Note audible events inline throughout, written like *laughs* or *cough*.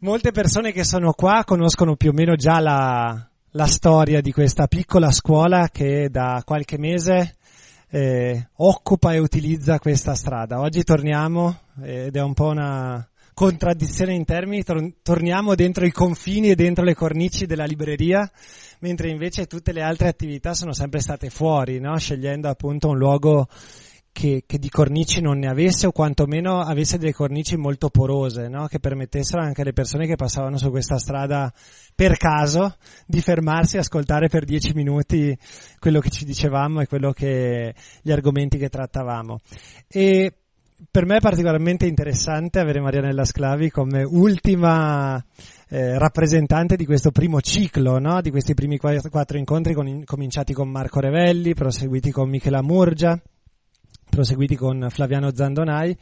Molte persone che sono qua conoscono più o meno già la, la storia di questa piccola scuola che da qualche mese eh, occupa e utilizza questa strada. Oggi torniamo ed è un po' una contraddizione in termini, tor- torniamo dentro i confini e dentro le cornici della libreria, mentre invece tutte le altre attività sono sempre state fuori, no? scegliendo appunto un luogo che, che, di cornici non ne avesse o quantomeno avesse delle cornici molto porose, no? che permettessero anche alle persone che passavano su questa strada per caso di fermarsi e ascoltare per dieci minuti quello che ci dicevamo e che, gli argomenti che trattavamo. E per me è particolarmente interessante avere Marianella Sclavi come ultima eh, rappresentante di questo primo ciclo, no? di questi primi quattro incontri con, cominciati con Marco Revelli, proseguiti con Michela Murgia, proseguiti con Flaviano Zandonai,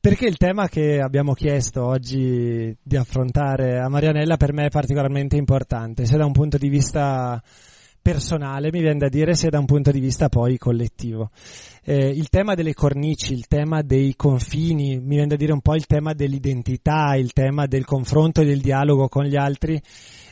perché il tema che abbiamo chiesto oggi di affrontare a Marianella per me è particolarmente importante, sia da un punto di vista personale, mi viene da dire, sia da un punto di vista poi collettivo. Eh, il tema delle cornici, il tema dei confini, mi viene da dire un po' il tema dell'identità, il tema del confronto e del dialogo con gli altri,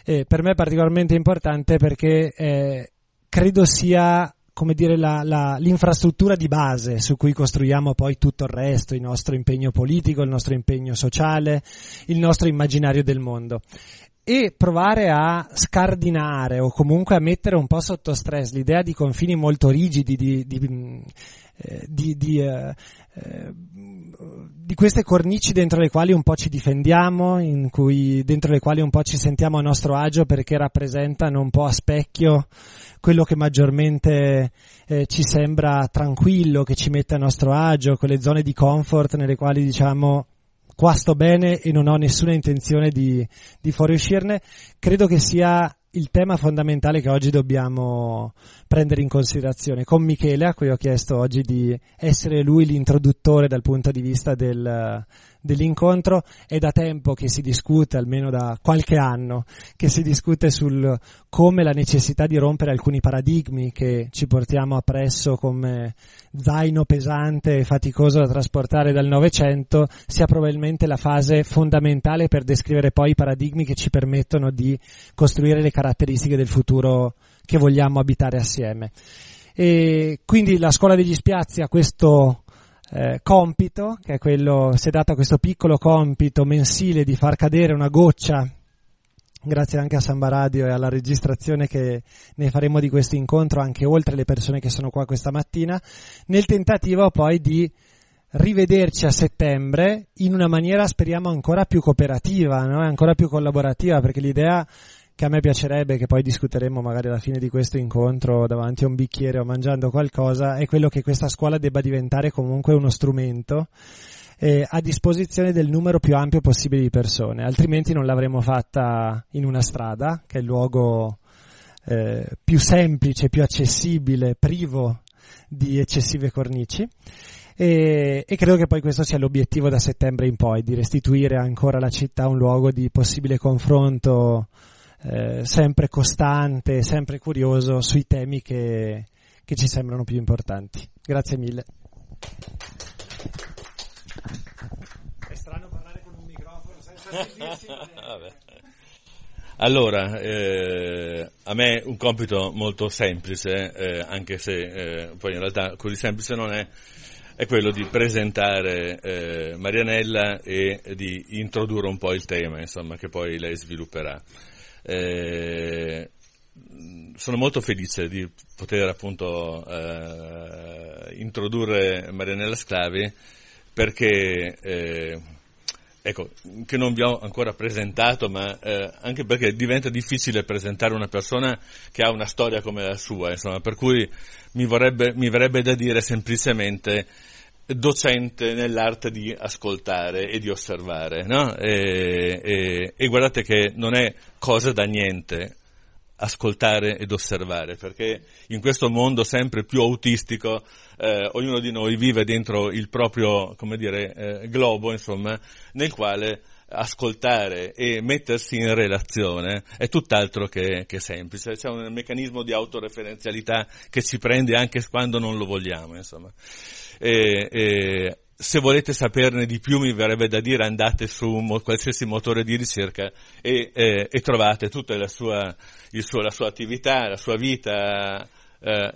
eh, per me è particolarmente importante perché eh, credo sia come dire, la, la, l'infrastruttura di base su cui costruiamo poi tutto il resto, il nostro impegno politico, il nostro impegno sociale, il nostro immaginario del mondo. E provare a scardinare o comunque a mettere un po' sotto stress l'idea di confini molto rigidi, di, di, eh, di, di eh, eh, di queste cornici dentro le quali un po' ci difendiamo, cui, dentro le quali un po' ci sentiamo a nostro agio perché rappresentano un po' a specchio quello che maggiormente eh, ci sembra tranquillo, che ci mette a nostro agio, quelle zone di comfort nelle quali diciamo qua sto bene e non ho nessuna intenzione di, di fuoriuscirne, credo che sia il tema fondamentale che oggi dobbiamo prendere in considerazione. Con Michele, a cui ho chiesto oggi di essere lui l'introduttore dal punto di vista del, dell'incontro, è da tempo che si discute, almeno da qualche anno, che si discute sul come la necessità di rompere alcuni paradigmi che ci portiamo appresso come zaino pesante e faticoso da trasportare dal Novecento sia probabilmente la fase fondamentale per descrivere poi i paradigmi che ci permettono di costruire le caratteristiche del futuro che vogliamo abitare assieme. E quindi la scuola degli spiazzi ha questo eh, compito, che è quello, si è dato questo piccolo compito mensile di far cadere una goccia, grazie anche a Samba Radio e alla registrazione che ne faremo di questo incontro, anche oltre le persone che sono qua questa mattina, nel tentativo poi di rivederci a settembre in una maniera speriamo ancora più cooperativa, no? ancora più collaborativa, perché l'idea che a me piacerebbe, che poi discuteremo magari alla fine di questo incontro davanti a un bicchiere o mangiando qualcosa, è quello che questa scuola debba diventare comunque uno strumento eh, a disposizione del numero più ampio possibile di persone, altrimenti non l'avremmo fatta in una strada, che è il luogo eh, più semplice, più accessibile, privo di eccessive cornici. E, e, credo che poi questo sia l'obiettivo da settembre in poi, di restituire ancora alla città un luogo di possibile confronto eh, sempre costante, sempre curioso sui temi che, che ci sembrano più importanti. Grazie mille. È strano parlare con un microfono senza *laughs* Allora, eh, a me un compito molto semplice, eh, anche se eh, poi in realtà così semplice non è, è quello di presentare eh, Marianella e di introdurre un po' il tema, insomma, che poi lei svilupperà. Eh, sono molto felice di poter appunto eh, introdurre Marianella Sclavi perché eh, ecco, che non vi ho ancora presentato, ma eh, anche perché diventa difficile presentare una persona che ha una storia come la sua, insomma, per cui mi, vorrebbe, mi verrebbe da dire semplicemente docente nell'arte di ascoltare e di osservare, no? e, e, e, guardate che non è cosa da niente ascoltare ed osservare, perché in questo mondo sempre più autistico eh, ognuno di noi vive dentro il proprio, come dire, eh, globo, insomma, nel quale ascoltare e mettersi in relazione è tutt'altro che, che, semplice, c'è un meccanismo di autoreferenzialità che ci prende anche quando non lo vogliamo, insomma. E, e se volete saperne di più mi verrebbe da dire andate su un, qualsiasi motore di ricerca e, eh, e trovate tutta la sua, suo, la sua, attività, la sua vita, eh,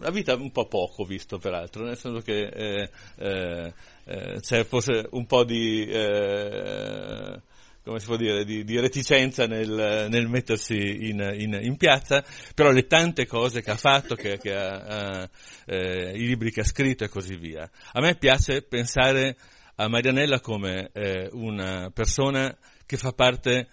la vita un po' poco visto peraltro, nel senso che eh, eh, eh c'è forse un po' di eh, come si può dire, di, di reticenza nel, nel mettersi in, in, in, piazza, però le tante cose che ha fatto, che, che ha, eh, i libri che ha scritto e così via. A me piace pensare a Marianella come eh, una persona che fa parte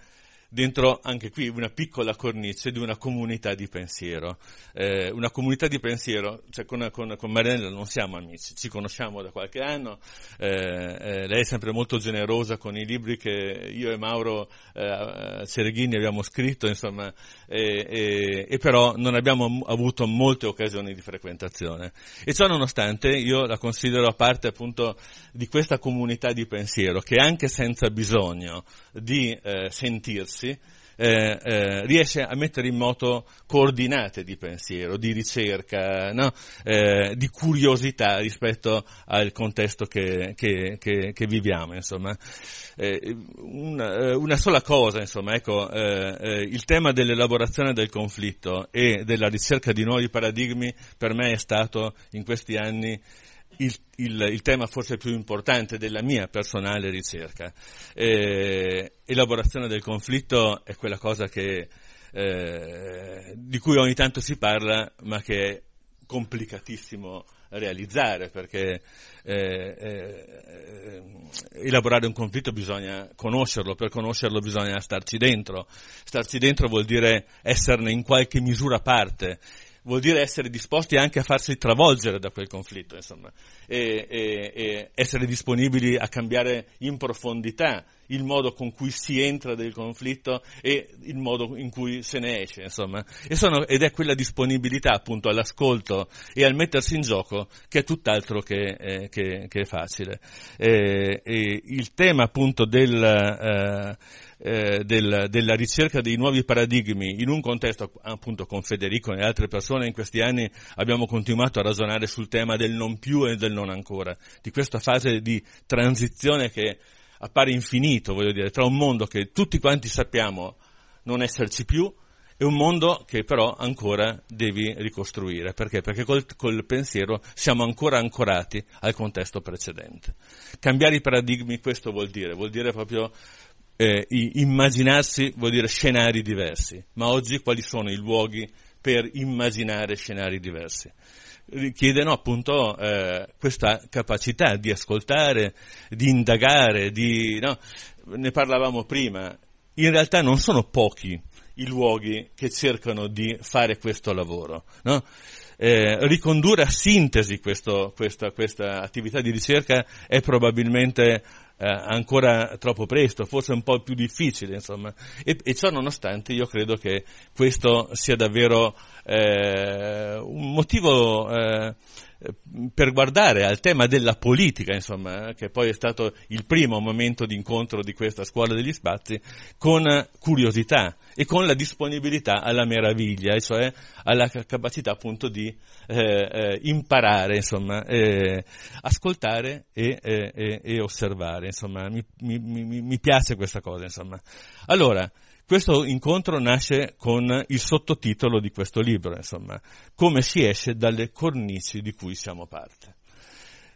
dentro anche qui una piccola cornice di una comunità di pensiero. Eh, una comunità di pensiero, cioè con, con, con, Marianella non siamo amici, ci conosciamo da qualche anno, eh, eh, lei è sempre molto generosa con i libri che io e Mauro eh, Cereghini abbiamo scritto, insomma, e, però non abbiamo avuto molte occasioni di frequentazione. E ciò nonostante io la considero parte appunto di questa comunità di pensiero che anche senza bisogno di eh, sentirsi, eh, eh, riesce a mettere in moto coordinate di pensiero, di ricerca, no? eh, di curiosità rispetto al contesto che, che, che, che viviamo. Eh, una, eh, una, sola cosa, insomma, ecco, eh, il tema dell'elaborazione del conflitto e della ricerca di nuovi paradigmi per me è stato in questi anni il, il, il, tema forse più importante della mia personale ricerca. Eh, elaborazione del conflitto è quella cosa che, eh, di cui ogni tanto si parla, ma che è complicatissimo realizzare, perché eh, eh, elaborare un conflitto bisogna conoscerlo, per conoscerlo bisogna starci dentro. Starci dentro vuol dire esserne in qualche misura parte vuol dire essere disposti anche a farsi travolgere da quel conflitto, insomma, e, e, e essere disponibili a cambiare in profondità il modo con cui si entra nel conflitto e il modo in cui se ne esce, insomma. Sono, ed è quella disponibilità appunto all'ascolto e al mettersi in gioco che è tutt'altro che, eh, che, che facile. Eh, il tema appunto del, eh, eh, del, della ricerca dei nuovi paradigmi in un contesto appunto con Federico e altre persone in questi anni abbiamo continuato a ragionare sul tema del non più e del non ancora, di questa fase di transizione che appare infinito, voglio dire, tra un mondo che tutti quanti sappiamo non esserci più e un mondo che però ancora devi ricostruire. Perché? Perché col, col, pensiero siamo ancora ancorati al contesto precedente. Cambiare i paradigmi questo vuol dire, vuol dire proprio eh, immaginarsi vuol dire scenari diversi, ma oggi quali sono i luoghi per immaginare scenari diversi? Richiedono appunto eh, questa capacità di ascoltare, di indagare, di, no? ne parlavamo prima, in realtà non sono pochi i luoghi che cercano di fare questo lavoro. No? Eh, ricondurre a sintesi questo, questa, questa, attività di ricerca è probabilmente eh, ancora troppo presto, forse un po' più difficile, insomma. E, e ciò nonostante io credo che questo sia davvero eh, un motivo eh, per guardare al tema della politica, insomma, eh, che poi è stato il primo momento di incontro di questa scuola degli spazi, con curiosità e con la disponibilità alla meraviglia, cioè alla capacità appunto di eh, eh, imparare, insomma, eh, ascoltare e, e, e, osservare, insomma, mi, mi, mi piace questa cosa, insomma. Allora, questo incontro nasce con il sottotitolo di questo libro, insomma, come si esce dalle cornici di cui siamo parte.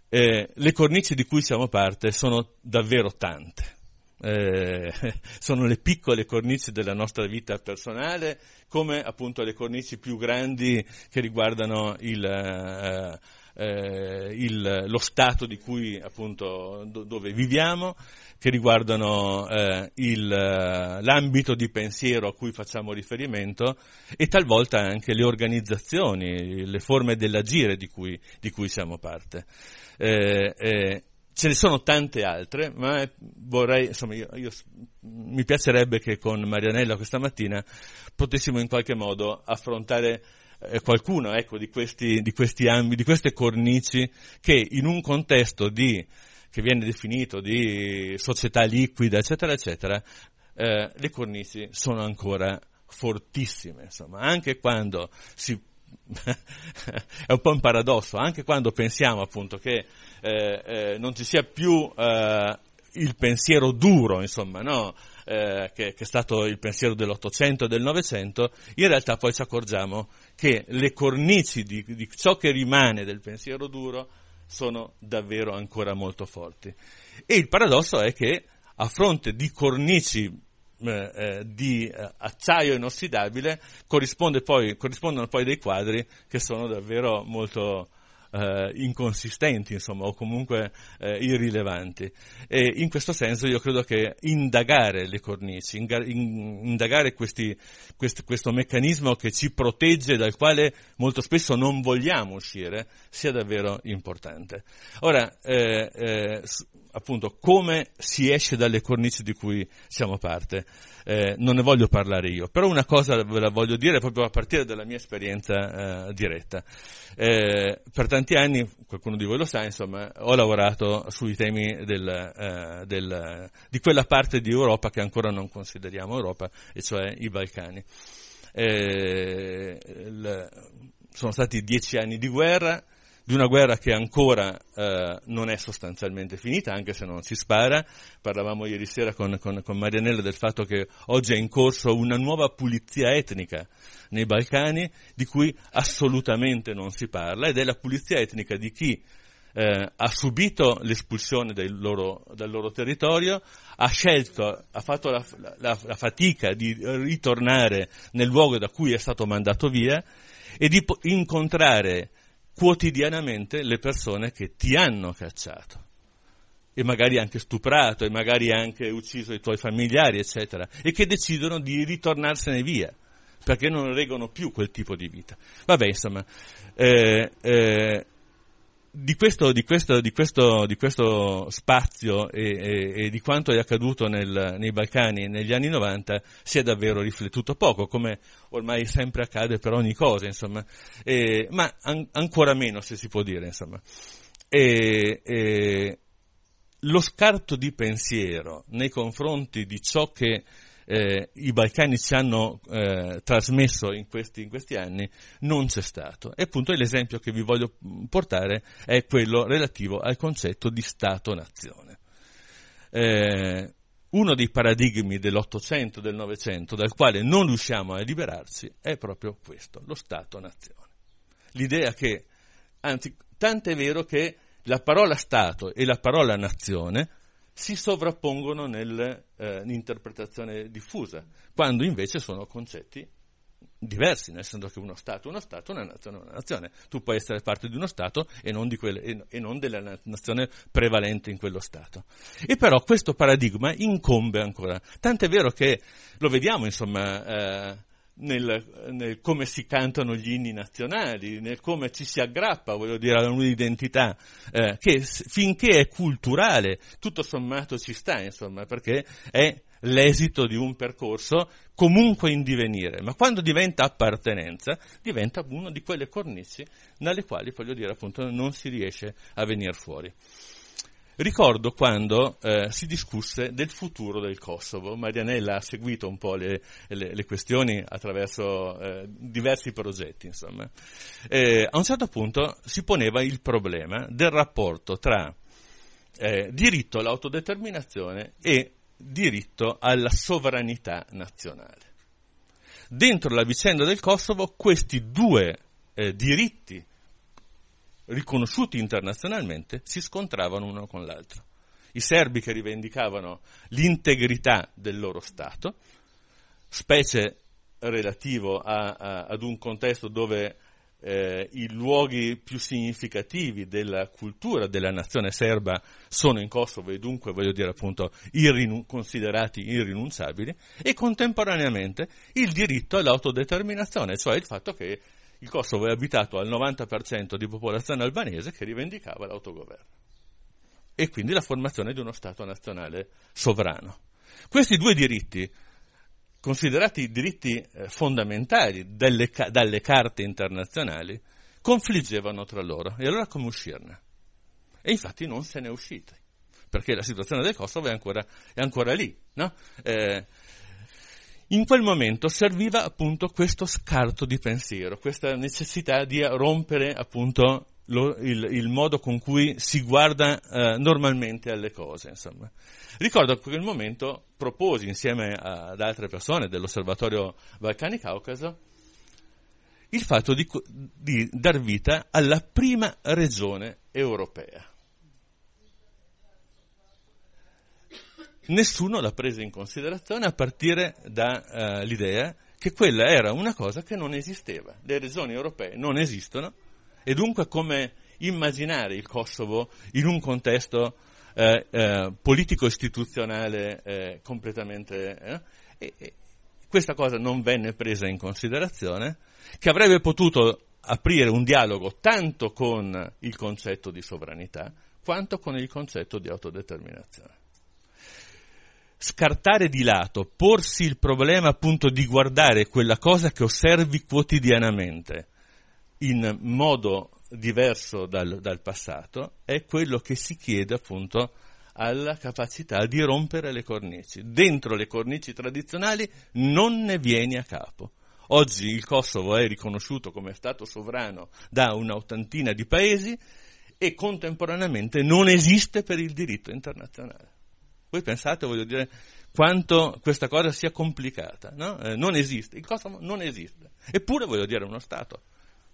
Eh, le cornici di cui siamo parte sono davvero tante. Eh, *laughs* sono le piccole cornici della nostra vita personale, come appunto le cornici più grandi che riguardano il, eh, eh, il, lo stato di cui appunto do, dove viviamo, che riguardano eh, il, l'ambito di pensiero a cui facciamo riferimento e talvolta anche le organizzazioni, le forme dell'agire di cui, di cui siamo parte. Eh, eh, ce ne sono tante altre, ma vorrei, insomma, io, io, mi piacerebbe che con Marianella questa mattina potessimo in qualche modo affrontare eh, qualcuno ecco, di, questi, di questi ambiti, di queste cornici che in un contesto di, che viene definito di società liquida, eccetera, eccetera, eh, le cornici sono ancora fortissime, insomma, anche quando si *laughs* è un po' un paradosso, anche quando pensiamo appunto che eh, eh, non ci sia più eh, il pensiero duro, insomma, no? Eh, che, che, è stato il pensiero dell'Ottocento e del Novecento, in realtà poi ci accorgiamo che le cornici di, di ciò che rimane del pensiero duro sono davvero ancora molto forti. E il paradosso è che a fronte di cornici eh, eh, di eh, acciaio inossidabile corrispondono poi dei quadri che sono davvero molto eh, inconsistenti, insomma, o comunque eh, irrilevanti. E in questo senso io credo che indagare le cornici, indagare questi, quest, questo meccanismo che ci protegge, dal quale molto spesso non vogliamo uscire, sia davvero importante. Ora, eh, eh appunto, come si esce dalle cornici di cui siamo parte? Eh, non ne voglio parlare io, però una cosa ve la voglio dire proprio a partire dalla mia esperienza eh, diretta. Eh, per tanti anni, qualcuno di voi lo sa, insomma, ho lavorato sui temi del, eh, del, di quella parte di Europa che ancora non consideriamo Europa, e cioè i Balcani. Eh, il, sono stati dieci anni di guerra, di una guerra che ancora eh, non è sostanzialmente finita, anche se non si spara. Parlavamo ieri sera con, con, con, Marianella del fatto che oggi è in corso una nuova pulizia etnica nei Balcani, di cui assolutamente non si parla, ed è la pulizia etnica di chi eh, ha subito l'espulsione loro, dal loro territorio, ha scelto, ha fatto la, la, la fatica di ritornare nel luogo da cui è stato mandato via e di incontrare quotidianamente le persone che ti hanno cacciato e magari anche stuprato e magari anche ucciso i tuoi familiari, eccetera, e che decidono di ritornarsene via perché non reggono più quel tipo di vita. Vabbè, insomma, eh, eh, di questo, di, questo, di, questo, di questo, spazio e, e, e, di quanto è accaduto nel, nei Balcani negli anni 90 si è davvero riflettuto poco, come ormai sempre accade per ogni cosa, insomma, e, ma an- ancora meno se si può dire, insomma. Lo scarto di pensiero nei confronti di ciò che eh, i Balcani ci hanno eh, trasmesso in questi, in questi, anni non c'è stato. E appunto l'esempio che vi voglio portare è quello relativo al concetto di Stato-nazione. Eh, uno dei paradigmi dell'Ottocento, del Novecento, dal quale non riusciamo a liberarci, è proprio questo, lo Stato-nazione. L'idea che, anzi, tanto è vero che la parola Stato e la parola nazione si sovrappongono nell'interpretazione eh, diffusa, quando invece sono concetti diversi, nel senso che uno Stato è uno Stato, una nazione è una nazione. Tu puoi essere parte di uno Stato e non, quelle, e non, della nazione prevalente in quello Stato. E però questo paradigma incombe ancora. Tant'è vero che lo vediamo, insomma, eh, nel, nel, come si cantano gli inni nazionali, nel come ci si aggrappa, voglio dire, a un'identità eh, che finché è culturale, tutto sommato ci sta, insomma, perché è l'esito di un percorso comunque in divenire, ma quando diventa appartenenza, diventa una di quelle cornici dalle quali, voglio dire, appunto, non si riesce a venire fuori. Ricordo quando eh, si discusse del futuro del Kosovo. Marianella ha seguito un po' le, le, le questioni attraverso eh, diversi progetti. Eh, a un certo punto si poneva il problema del rapporto tra eh, diritto all'autodeterminazione e diritto alla sovranità nazionale. Dentro la vicenda del Kosovo questi due eh, diritti riconosciuti internazionalmente, si scontravano uno con l'altro. I serbi che rivendicavano l'integrità del loro Stato, specie relativo a, a, ad un contesto dove eh, i luoghi più significativi della cultura della nazione serba sono in Kosovo e dunque, voglio dire appunto, irrinu- considerati irrinunciabili, e contemporaneamente il diritto all'autodeterminazione, cioè il fatto che il Kosovo è abitato al 90% di popolazione albanese che rivendicava l'autogoverno e quindi la formazione di uno Stato nazionale sovrano. Questi due diritti, considerati diritti eh, fondamentali delle, dalle carte internazionali, confliggevano tra loro. E allora come uscirne? E infatti non se ne è usciti, perché la situazione del Kosovo è ancora, è ancora lì. No? Eh, In quel momento serviva appunto questo scarto di pensiero, questa necessità di rompere appunto lo, il, il, modo con cui si guarda eh, normalmente alle cose. Insomma. Ricordo che in quel momento proposi insieme ad altre persone dell'Osservatorio Balcani-Caucaso il fatto di, di dar vita alla prima regione europea. Nessuno l'ha presa in considerazione a partire dall'idea uh, che quella era una cosa che non esisteva. Le regioni europee non esistono e dunque come immaginare il Kosovo in un contesto eh, eh, politico-istituzionale eh, completamente... Eh, e, e questa cosa non venne presa in considerazione che avrebbe potuto aprire un dialogo tanto con il concetto di sovranità quanto con il concetto di autodeterminazione. Scartare di lato, porsi il problema appunto di guardare quella cosa che osservi quotidianamente in modo diverso dal, dal passato, è quello che si chiede appunto alla capacità di rompere le cornici. Dentro le cornici tradizionali non ne vieni a capo. Oggi il Kosovo è riconosciuto come Stato sovrano da un'ottantina di paesi e contemporaneamente non esiste per il diritto internazionale. Voi pensate, voglio dire, quanto questa cosa sia complicata, no? eh, non esiste, il Kosovo non esiste, eppure voglio dire è uno Stato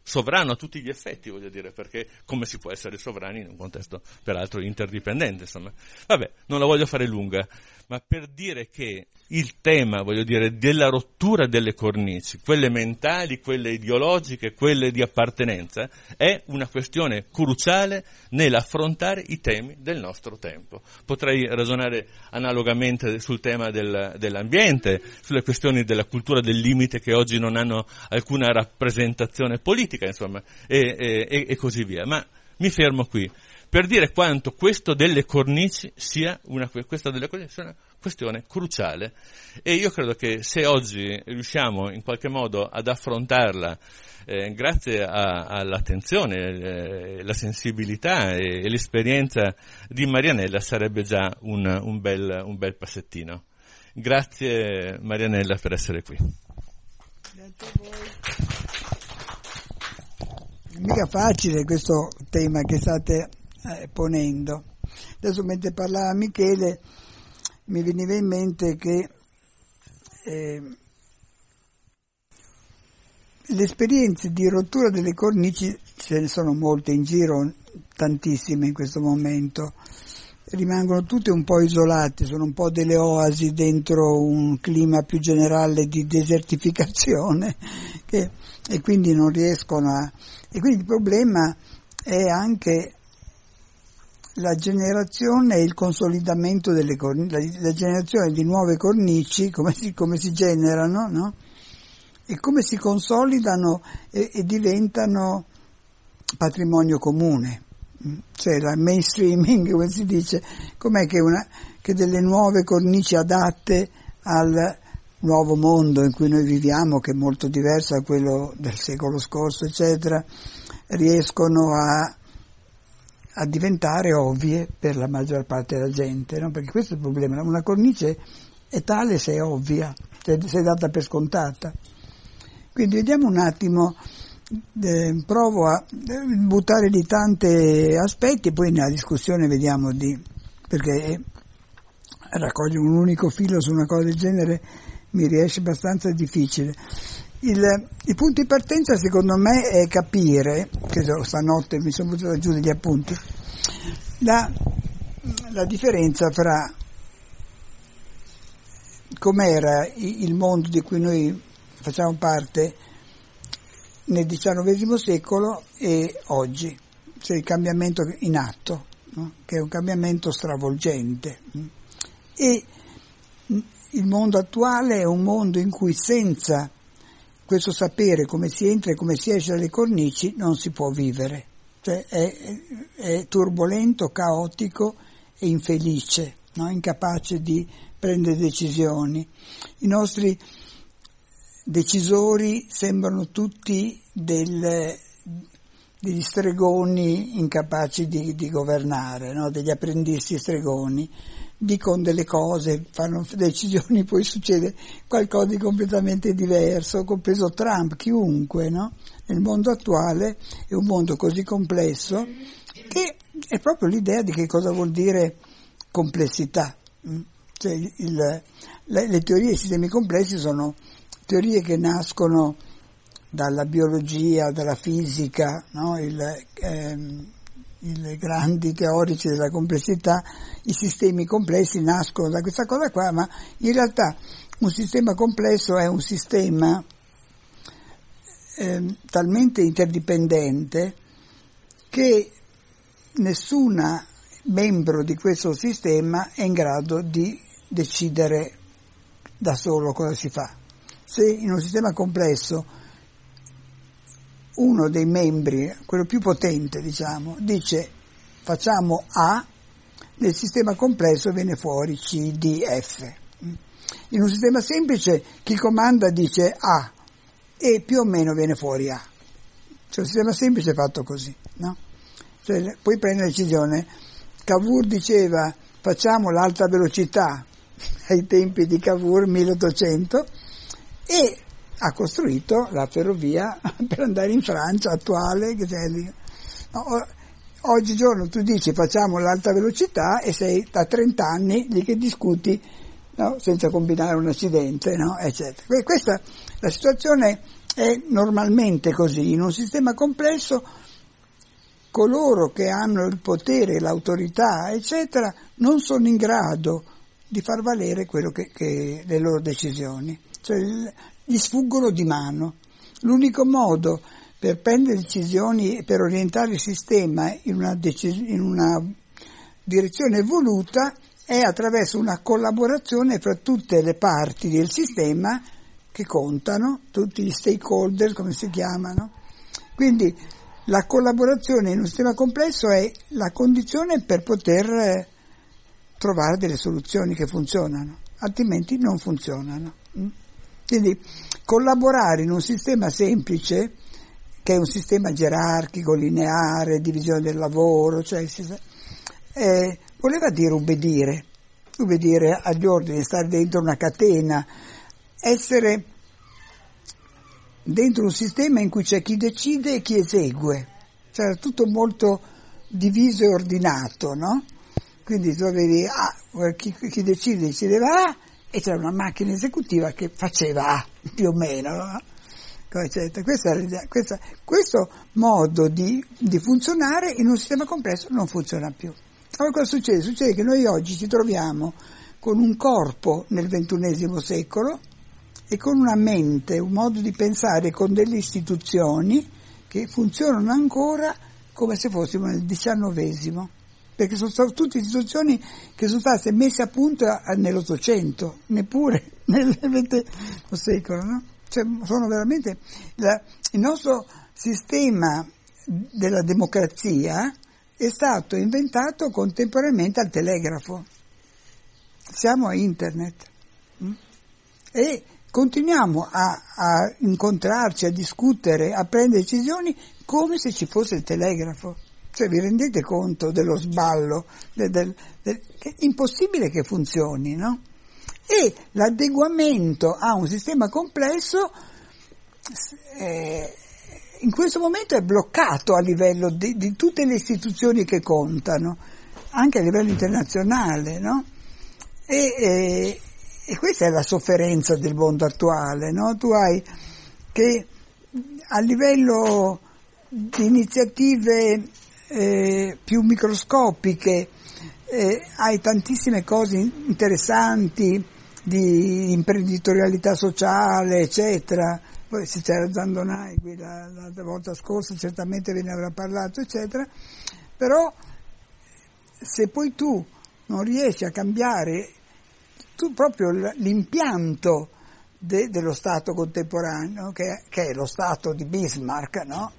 sovrano a tutti gli effetti, voglio dire, perché come si può essere sovrani in un contesto peraltro interdipendente, insomma. Vabbè, non la voglio fare lunga, ma per dire che il tema, voglio dire, della rottura delle cornici, quelle mentali, quelle ideologiche, quelle di appartenenza, è una questione cruciale nell'affrontare i temi del nostro tempo. Potrei ragionare analogamente sul tema del, dell'ambiente, sulle questioni della cultura del limite che oggi non hanno alcuna rappresentazione politica, insomma, e, e, e così via. Ma mi fermo qui per dire quanto questo delle cornici sia una, delle cornici sia una questione cruciale e io credo che se oggi riusciamo in qualche modo ad affrontarla eh, grazie a, all'attenzione, eh, la sensibilità e, e, l'esperienza di Marianella sarebbe già un, un, bel, un bel passettino. Grazie Marianella per essere qui. Grazie a voi. Mica facile questo tema che state eh, ponendo. Adesso mentre parlava Michele mi veniva in mente che eh, le esperienze di rottura delle cornici ce ne sono molte in giro, tantissime in questo momento, rimangono tutte un po' isolate, sono un po' delle oasi dentro un clima più generale di desertificazione *laughs* che, e quindi non riescono a... E quindi il problema è anche la generazione e il consolidamento delle cornici, la, generazione di nuove cornici, come si, come si generano, no? E come si consolidano e, e diventano patrimonio comune. Cioè la mainstreaming, come si dice, com'è che, una, che delle nuove cornici adatte al nuovo mondo in cui noi viviamo, che è molto diverso da quello del secolo scorso, eccetera, riescono a a diventare ovvie per la maggior parte della gente, no? perché questo è il problema, una cornice è tale se è ovvia, se è data per scontata. Quindi vediamo un attimo, eh, provo a eh, buttare di tanti aspetti poi nella discussione vediamo di, perché raccogliere un unico filo su una cosa del genere mi riesce abbastanza difficile. Il, il, punto di partenza secondo me è capire, credo stanotte mi sono buttato giù degli appunti, la, la differenza fra com'era il mondo di cui noi facciamo parte nel XIX secolo e oggi, cioè il cambiamento in atto, no? che è un cambiamento stravolgente. E il mondo attuale è un mondo in cui senza questo sapere come si entra e come si esce dalle cornici non si può vivere, cioè è, è turbolento, caotico e infelice, no? incapace di prendere decisioni. I nostri decisori sembrano tutti del, degli stregoni incapaci di, di governare, no? degli apprendisti stregoni dicono delle cose, fanno *laughs* decisioni, poi succede qualcosa di completamente diverso, compreso Trump, chiunque, no? Nel mondo attuale è un mondo così complesso che è proprio l'idea di che cosa vuol dire complessità. Mm? Cioè il, le, le, teorie dei sistemi complessi sono teorie che nascono dalla biologia, dalla fisica, no? il, ehm, i grandi teorici della complessità, i sistemi complessi nascono da questa cosa qua, ma in realtà un sistema complesso è un sistema eh, talmente interdipendente che nessuna membro di questo sistema è in grado di decidere da solo cosa si fa. Se in un sistema complesso uno dei membri, quello più potente diciamo, dice facciamo A, nel sistema complesso viene fuori C, D, F. In un sistema semplice chi comanda dice A e più o meno viene fuori A. Cioè un sistema semplice è fatto così, no? Cioè, poi prende la decisione. Cavour diceva facciamo l'alta velocità *laughs* ai tempi di Cavour 1800 e ha costruito la ferrovia *laughs* per andare in Francia attuale. No, oggigiorno tu dici facciamo l'alta velocità e sei da 30 anni lì che discuti no, senza combinare un accidente, no, eccetera. Questa, la situazione è normalmente così, in un sistema complesso coloro che hanno il potere, l'autorità, eccetera, non sono in grado di far valere che, che le loro decisioni. Cioè, gli sfuggono di mano. L'unico modo per prendere decisioni e per orientare il sistema in una, decis- in una direzione voluta è attraverso una collaborazione fra tutte le parti del sistema che contano, tutti gli stakeholder come si chiamano. Quindi la collaborazione in un sistema complesso è la condizione per poter eh, trovare delle soluzioni che funzionano, altrimenti non funzionano. Quindi collaborare in un sistema semplice, che è un sistema gerarchico, lineare, divisione del lavoro, cioè, eh, voleva dire ubbidire, ubbidire agli ordini, stare dentro una catena, essere dentro un sistema in cui c'è chi decide e chi esegue, cioè era tutto molto diviso e ordinato, no? Quindi tu avevi ah, chi, chi decide decideva A e c'era una macchina esecutiva che faceva più o meno, no? Questa, questa, questo modo di, di, funzionare in un sistema complesso non funziona più. Allora cosa succede? Succede che noi oggi ci troviamo con un corpo nel XXI secolo e con una mente, un modo di pensare, con delle istituzioni che funzionano ancora come se fossimo nel XIX, perché sono state tutte istituzioni che sono state messe a punto nell'Ottocento, neppure *laughs* nel XX secolo, no? Cioè, sono veramente la, il nostro sistema della democrazia è stato inventato contemporaneamente al telegrafo. Siamo a internet. Mm? E continuiamo a, a, incontrarci, a discutere, a prendere decisioni come se ci fosse il telegrafo. Cioè vi rendete conto dello sballo, del, del, del, è impossibile che funzioni, no? E l'adeguamento a un sistema complesso eh, in questo momento è bloccato a livello di, di, tutte le istituzioni che contano, anche a livello internazionale, no? E, e, e questa è la sofferenza del mondo attuale, no? Tu hai che a livello di iniziative eh, più microscopiche eh, hai tantissime cose interessanti di imprenditorialità sociale, eccetera. Poi se c'era Zandonai qui la, la, volta scorsa certamente ve ne avrà parlato, eccetera. Però se poi tu non riesci a cambiare tu proprio l'impianto de, dello Stato contemporaneo, che, che, è lo Stato di Bismarck, no?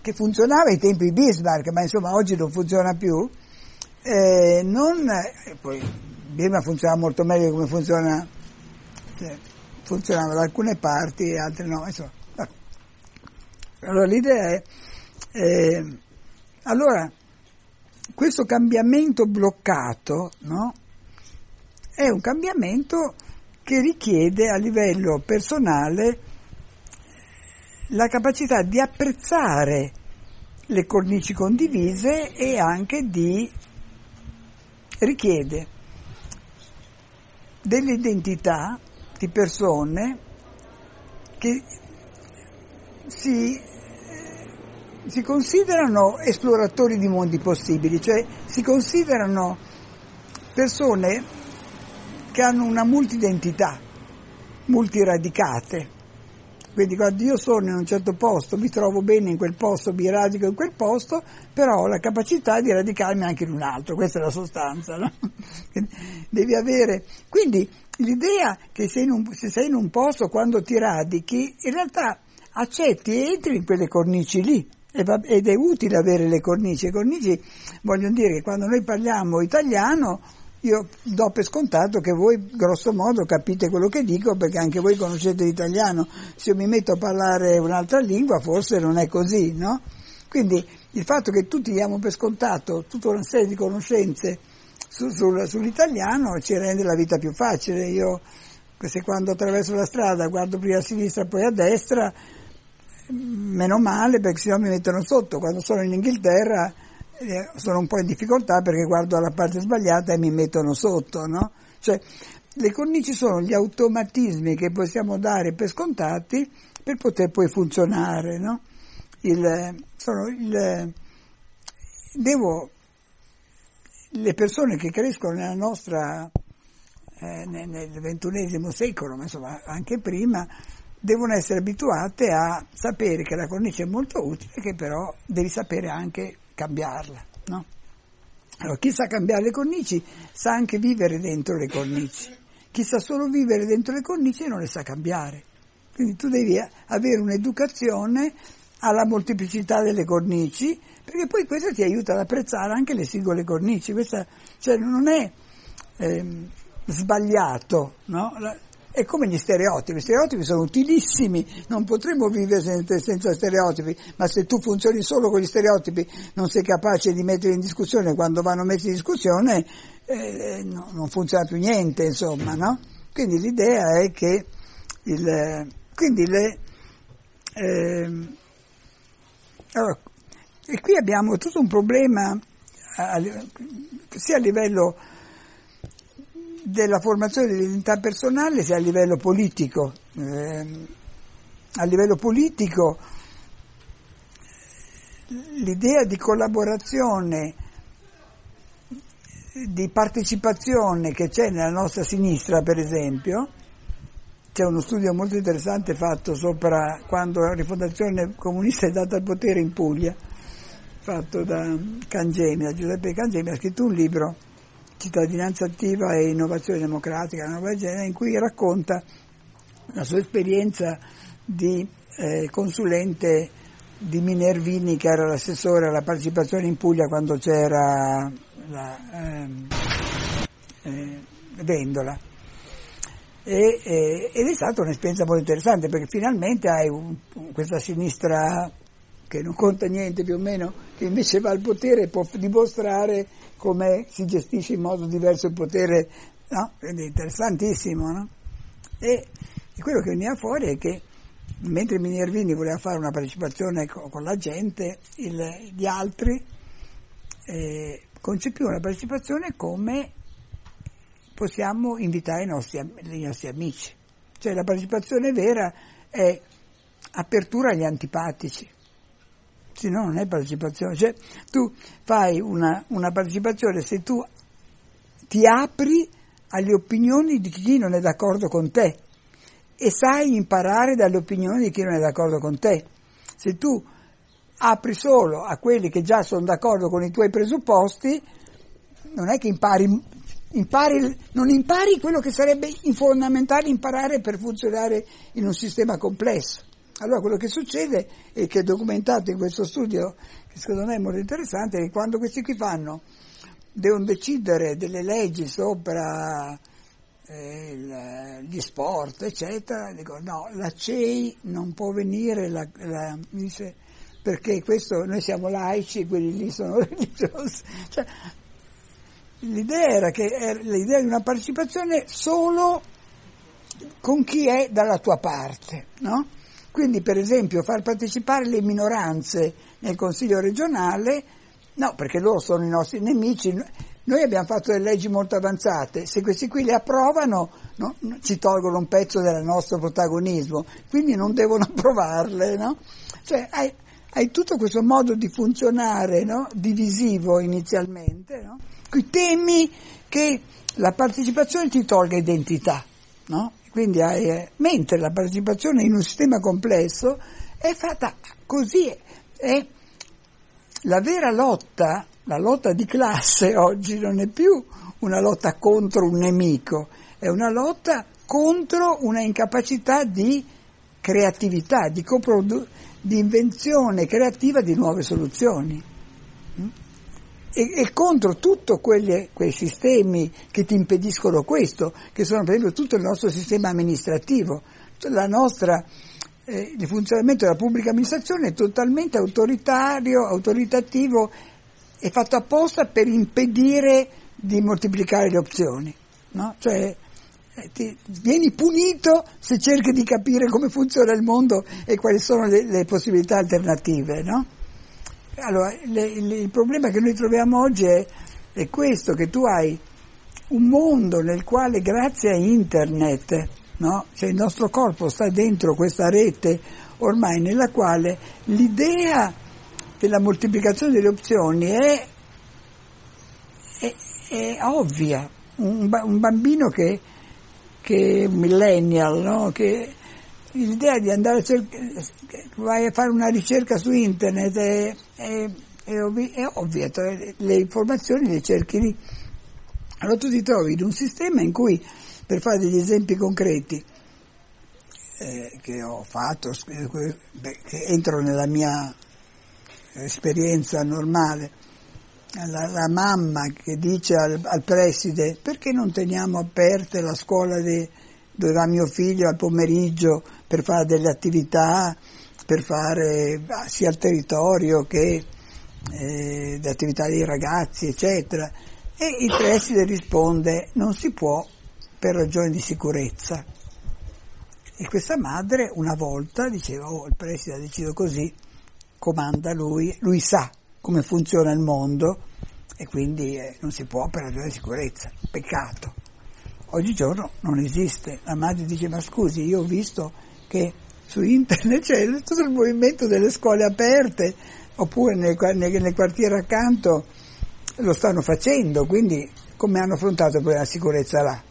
Che funzionava ai tempi di Bismarck, ma insomma oggi non funziona più, eh, non, eh, poi Bismarck funzionava molto meglio come funziona, cioè, funzionava da alcune parti e altre no, insomma. Allora l'idea è, eh, allora, questo cambiamento bloccato, no? è un cambiamento che richiede a livello personale la capacità di apprezzare le cornici condivise e anche di richiede delle identità di persone che si, si considerano esploratori di mondi possibili, cioè si considerano persone che hanno una multidentità, multiradicate. Quindi quando io sono in un certo posto, mi trovo bene in quel posto, mi radico in quel posto, però ho la capacità di radicarmi anche in un altro, questa è la sostanza. No? *laughs* Devi avere. Quindi l'idea che sei un, se sei in un posto quando ti radichi, in realtà accetti e entri in quelle cornici lì. Ed è utile avere le cornici. Le cornici vogliono dire che quando noi parliamo italiano io do per scontato che voi grosso modo capite quello che dico perché anche voi conoscete l'italiano, se io mi metto a parlare un'altra lingua forse non è così, no? Quindi il fatto che tutti diamo per scontato tutta una serie di conoscenze su, sul, sull'italiano ci rende la vita più facile. Io se quando attraverso la strada guardo prima a sinistra e poi a destra, meno male perché sennò mi mettono sotto. Quando sono in Inghilterra sono un po' in difficoltà perché guardo alla parte sbagliata e mi mettono sotto, no? Cioè, le cornici sono gli automatismi che possiamo dare per scontati per poter poi funzionare, no? Il, il, devo, le persone che crescono nella nostra, eh, nel ventunesimo secolo, ma insomma anche prima, devono essere abituate a sapere che la cornice è molto utile, che però devi sapere anche cambiarla. No? Allora, chi sa cambiare le cornici sa anche vivere dentro le cornici. Chi sa solo vivere dentro le cornici non le sa cambiare. Quindi tu devi avere un'educazione alla molteplicità delle cornici, perché poi questo ti aiuta ad apprezzare anche le singole cornici. Questa, cioè, non è eh, sbagliato, no? È come gli stereotipi, gli stereotipi sono utilissimi, non potremmo vivere senza, senza, stereotipi, ma se tu funzioni solo con gli stereotipi non sei capace di metterli in discussione, quando vanno messi in discussione eh, no, non funziona più niente, insomma, no? Quindi l'idea è che il, quindi le, eh, allora, e qui abbiamo tutto un problema a, sia a livello della formazione dell'identità personale sia a livello politico. Eh, a livello politico l'idea di collaborazione, di partecipazione che c'è nella nostra sinistra, per esempio, c'è uno studio molto interessante fatto sopra quando la rifondazione comunista è data al potere in Puglia, fatto da Cangemi, da Giuseppe Cangemi, ha scritto un libro cittadinanza attiva e innovazione democratica, una roba genere, in cui racconta la sua esperienza di eh, consulente di Minervini, che era l'assessore alla partecipazione in Puglia quando c'era la ehm, eh, Vendola. E, eh, ed è stata un'esperienza molto interessante perché finalmente hai un, questa sinistra che non conta niente più o meno, che invece va al potere e può dimostrare come si gestisce in modo diverso il potere, no? Quindi è interessantissimo, no? E, e, quello che veniva fuori è che mentre Minervini voleva fare una partecipazione con, con la gente, il, gli altri eh, concepivano la partecipazione come possiamo invitare i nostri, i nostri amici. Cioè la partecipazione vera è apertura agli antipatici se no non è partecipazione. Cioè, tu fai una, una partecipazione se tu ti apri alle opinioni di chi non è d'accordo con te e sai imparare dalle opinioni di chi non è d'accordo con te. Se tu apri solo a quelli che già sono d'accordo con i tuoi presupposti, non è che impari, impari, non impari quello che sarebbe fondamentale imparare per funzionare in un sistema complesso. Allora quello che succede e che è documentato in questo studio, che secondo me è molto interessante, è che quando questi qui fanno, devono decidere delle leggi sopra eh, il, gli sport, eccetera, dico no, la CEI non può venire, la, la, dice, perché questo, noi siamo laici quelli lì sono *laughs* religiosi. Cioè, l'idea era che era l'idea di una partecipazione solo con chi è dalla tua parte, no? Quindi per esempio far partecipare le minoranze nel Consiglio regionale, no, perché loro sono i nostri nemici, noi abbiamo fatto delle leggi molto avanzate, se questi qui le approvano no, ci tolgono un pezzo del nostro protagonismo, quindi non devono *laughs* approvarle, no? Cioè hai, hai, tutto questo modo di funzionare no? divisivo inizialmente, no? qui temi che la partecipazione ti tolga identità, no? Quindi hai, eh, mentre la partecipazione in un sistema complesso è fatta così, è la vera lotta, la lotta di classe *laughs* oggi non è più una lotta contro un nemico, è una lotta contro una incapacità di creatività, di, coprodu- di invenzione creativa di nuove soluzioni e, e contro tutti quei sistemi che ti impediscono questo, che sono per esempio tutto il nostro sistema amministrativo, nostra, eh, il funzionamento della pubblica amministrazione è totalmente autoritario, autoritativo, è fatto apposta per impedire di moltiplicare le opzioni. No? Cioè, eh, ti, vieni punito se cerchi di capire come funziona il mondo e quali sono le, le possibilità alternative. No? Allora, le, le, il problema che noi troviamo oggi è, è, questo, che tu hai un mondo nel quale grazie a internet, no? cioè il nostro corpo sta dentro questa rete ormai nella quale l'idea della moltiplicazione delle opzioni è, è, è ovvia. Un, un, bambino che, che è un millennial, no? che l'idea di andare a cercare, vai a fare una ricerca su internet è, è, è, ovvi, è ovvia, le informazioni le cerchi lì. Allora tu ti trovi in un sistema in cui, per fare degli esempi concreti, eh, che ho fatto, beh, che entrano nella mia esperienza normale, la, la mamma che dice al, al, preside perché non teniamo aperte la scuola di, dove va mio figlio al pomeriggio per fare delle attività, per fare sia al territorio che eh, le attività dei ragazzi, eccetera. E il preside risponde non si può per ragioni di sicurezza. E questa madre una volta diceva, oh il preside ha deciso così, comanda lui, lui sa come funziona il mondo e quindi eh, non si può per ragioni di sicurezza. Peccato. Oggigiorno non esiste. La madre dice ma scusi, io ho visto che su internet c'è tutto il movimento delle scuole aperte, oppure nel, nel, nel quartiere accanto lo stanno facendo, quindi come hanno affrontato il problema della sicurezza là?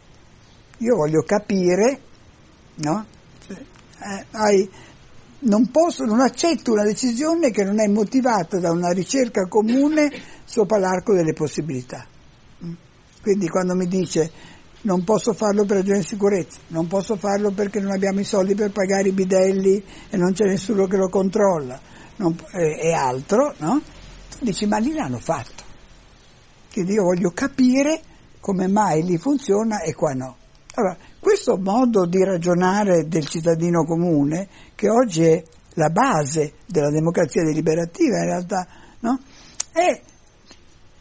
Io voglio capire, no? Eh, hai, non, posso, non accetto una decisione che non è motivata da una ricerca comune sopra l'arco delle possibilità. Mm? Quindi quando mi dice non posso farlo per ragioni di sicurezza, non posso farlo perché non abbiamo i soldi per pagare i bidelli e non c'è nessuno che lo controlla non, e, e, altro, no? Tu dici ma lì l'hanno fatto. Quindi io voglio capire come mai lì funziona e qua no. Allora, questo modo di ragionare del cittadino comune, che oggi è la base della democrazia deliberativa in realtà, no? è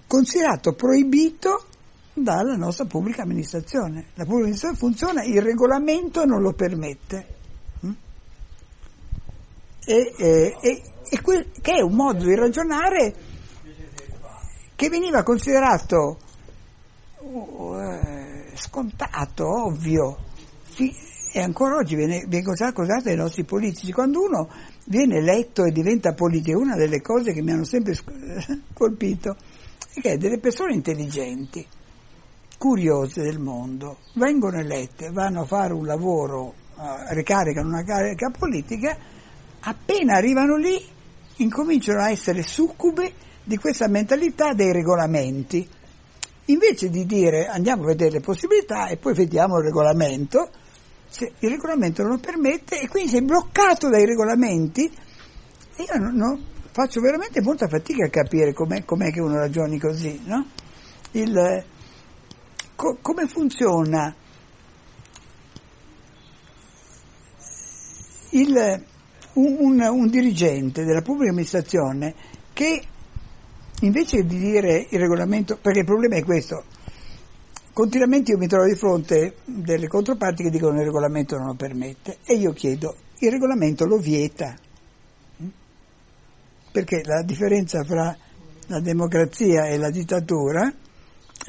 considerato proibito dalla nostra pubblica amministrazione. La pubblica amministrazione funziona, il regolamento non lo permette. Mm? E, e, e, e que, che è un modo di ragionare che veniva considerato uh, scontato, ovvio, e ancora oggi viene, viene considerato dai nostri politici. Quando uno viene eletto e diventa politico, una delle cose che mi hanno sempre *laughs* colpito è che delle persone intelligenti curiose del mondo vengono elette, vanno a fare un lavoro, eh, ricaricano una carica politica, appena arrivano lì incominciano a essere succube di questa mentalità dei regolamenti. Invece di dire andiamo a vedere le possibilità e poi vediamo il regolamento, il regolamento non lo permette e quindi sei bloccato dai regolamenti io non, non, faccio veramente molta fatica a capire com'è, com'è che uno ragioni così, no? Il, co- come funziona? Il, un, un, un dirigente della pubblica amministrazione che invece di dire il regolamento, perché il problema è questo, continuamente io mi trovo di fronte delle controparti che dicono il regolamento non lo permette e io chiedo, il regolamento lo vieta, perché la differenza fra la democrazia e la dittatura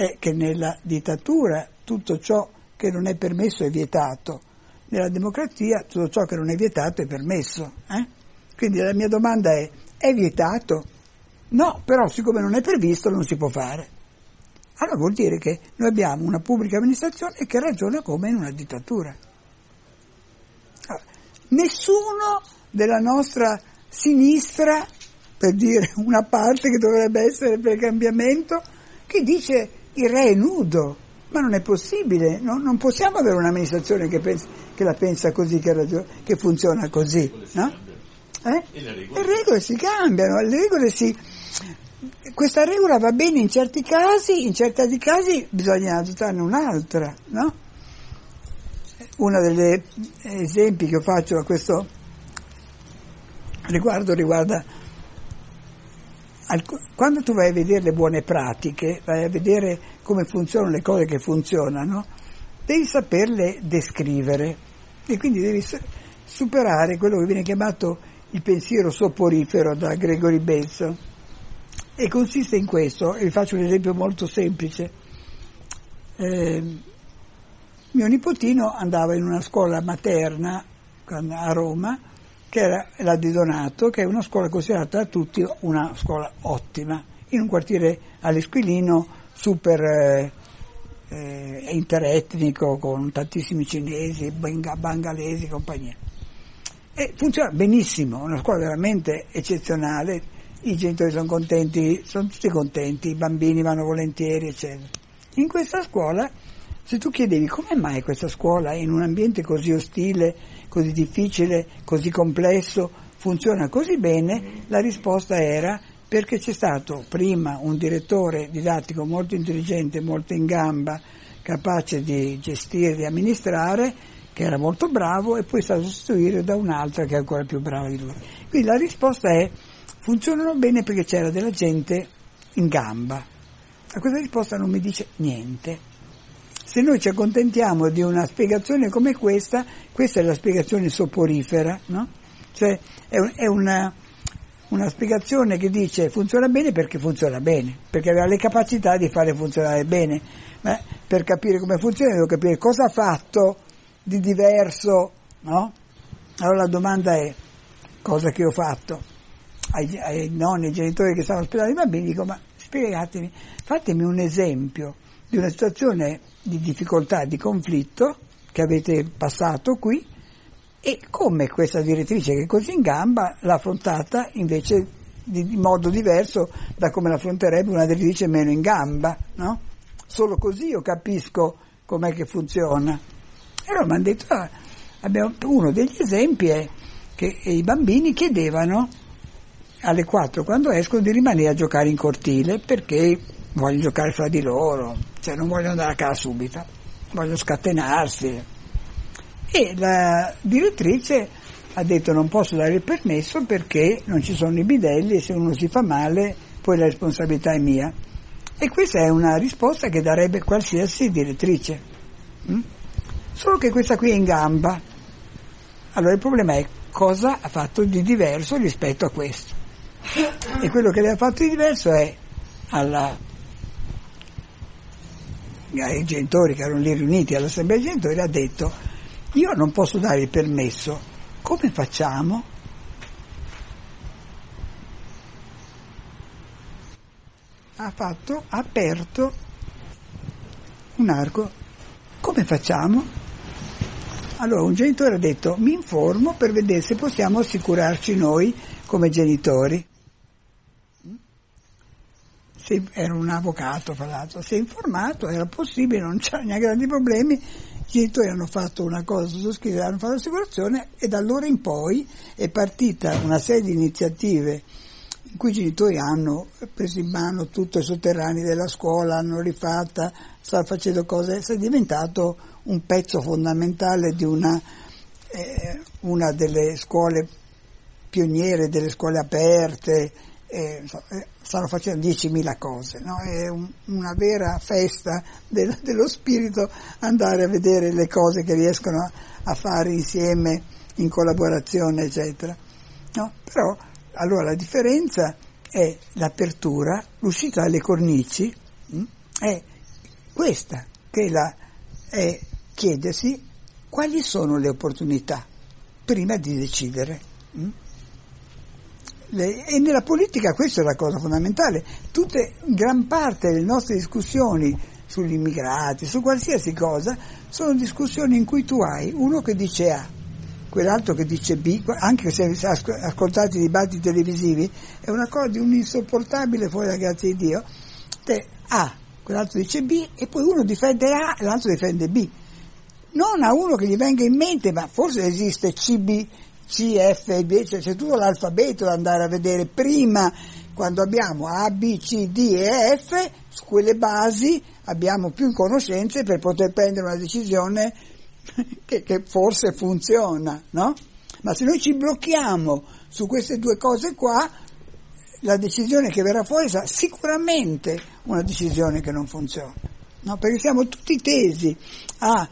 è che nella dittatura tutto ciò che non è permesso è vietato, nella democrazia tutto ciò che non è vietato è permesso. Eh? Quindi la mia domanda è, è vietato? No, però siccome non è previsto non si può fare. Allora vuol dire che noi abbiamo una pubblica amministrazione che ragiona come in una dittatura. Allora, nessuno della nostra sinistra, per dire una parte che dovrebbe essere per il cambiamento, che dice il re è nudo, ma non è possibile, no? non possiamo avere un'amministrazione che, pensa, che la pensa così, che, ragiona, che funziona così. No? Eh? Le regole si cambiano, le regole si, questa regola va bene in certi casi, in certi casi bisogna adottarne un'altra, no? Uno degli esempi che faccio a questo riguardo riguarda quando tu vai a vedere le buone pratiche, vai a vedere come funzionano le cose che funzionano, devi saperle descrivere. E quindi devi superare quello che viene chiamato il pensiero soporifero da Gregory Benson. E consiste in questo, e vi faccio un esempio molto semplice. Eh, mio nipotino andava in una scuola materna a Roma, che era la di Donato, che è una scuola considerata da tutti una scuola ottima, in un quartiere all'Esquilino super eh, eh, interetnico, con tantissimi cinesi, bangalesi e compagnia. E funziona benissimo, una scuola veramente eccezionale, i genitori sono contenti, sono tutti contenti, i bambini vanno volentieri, eccetera. In questa scuola, se tu chiedevi come mai questa scuola in un ambiente così ostile, così difficile, così complesso, funziona così bene, la risposta era perché c'è stato prima un direttore didattico molto intelligente, molto in gamba, capace di gestire, di amministrare, che era molto bravo e poi è stato sostituito da un'altra che è ancora più brava di lui. Quindi la risposta è funzionano bene perché c'era della gente in gamba. A questa risposta non mi dice niente. Se noi ci accontentiamo di una spiegazione come questa, questa è la spiegazione soporifera, no? Cioè è, un, è una, una, spiegazione che dice funziona bene perché funziona bene, perché aveva le capacità di fare funzionare bene, ma per capire come funziona devo capire cosa ha fatto di diverso, no? Allora la domanda è cosa che ho fatto? ai, ai nonni, ai genitori che stanno ospitando i bambini, dico ma spiegatemi, fatemi un esempio di una situazione di difficoltà, di conflitto che avete passato qui e come questa direttrice che è così in gamba l'ha affrontata invece di, modo diverso da come l'affronterebbe una direttrice meno in gamba, no? Solo così io capisco com'è che funziona. E allora mi hanno detto, ah, abbiamo, uno degli esempi è che i bambini chiedevano alle 4 quando escono di rimanere a giocare in cortile perché vogliono giocare fra di loro, cioè non vogliono andare a casa subito, vogliono scatenarsi. E la direttrice ha detto non posso dare il permesso perché non ci sono i bidelli e se uno si fa male poi la responsabilità è mia. E questa è una risposta che darebbe qualsiasi direttrice. Mm? Solo che questa qui è in gamba. Allora il problema è cosa ha fatto di diverso rispetto a questo. E quello che lei ha fatto di diverso è alla, ai genitori che erano lì riuniti all'assemblea dei genitori, ha detto io non posso dare il permesso, come facciamo? Ha fatto, ha aperto un arco, come facciamo? Allora un genitore ha detto mi informo per vedere se possiamo assicurarci noi come genitori era un avvocato fra l'altro, si è informato, era possibile, non c'erano grandi problemi, i genitori hanno fatto una cosa, sottoscritto, hanno fatto l'assicurazione e da allora in poi è partita una serie di iniziative in cui i genitori hanno preso in mano tutto i sotterranei della scuola, hanno rifatta, sta facendo cose, è diventato un pezzo fondamentale di una, eh, una delle scuole pioniere, delle scuole aperte, eh, stanno facendo 10.000 cose, no? è un, una vera festa del, dello spirito andare a vedere le cose che riescono a, a fare insieme, in collaborazione, eccetera. No? Però allora la differenza è l'apertura, l'uscita dalle cornici mh, hm, è questa, che la, è chiedersi quali sono le opportunità prima di decidere. Mh? E nella politica questa è la cosa fondamentale. Tutte, gran parte delle nostre discussioni sugli immigrati, su qualsiasi cosa, sono discussioni in cui tu hai uno che dice A, quell'altro che dice B, anche se ascoltate i dibattiti televisivi, è una cosa di un insopportabile fuori da grazia di Dio, te A, quell'altro dice B e poi uno difende A e l'altro difende B. Non a uno che gli venga in mente, ma forse esiste CB, C, F, B, cioè c'è tutto l'alfabeto da andare a vedere prima quando abbiamo A, B, C, D e F, su quelle basi abbiamo più conoscenze per poter prendere una decisione *laughs* che, che forse funziona, no? Ma se noi ci blocchiamo su queste due cose qua, la decisione che verrà fuori sarà sicuramente una decisione che non funziona, no? Perché siamo tutti tesi a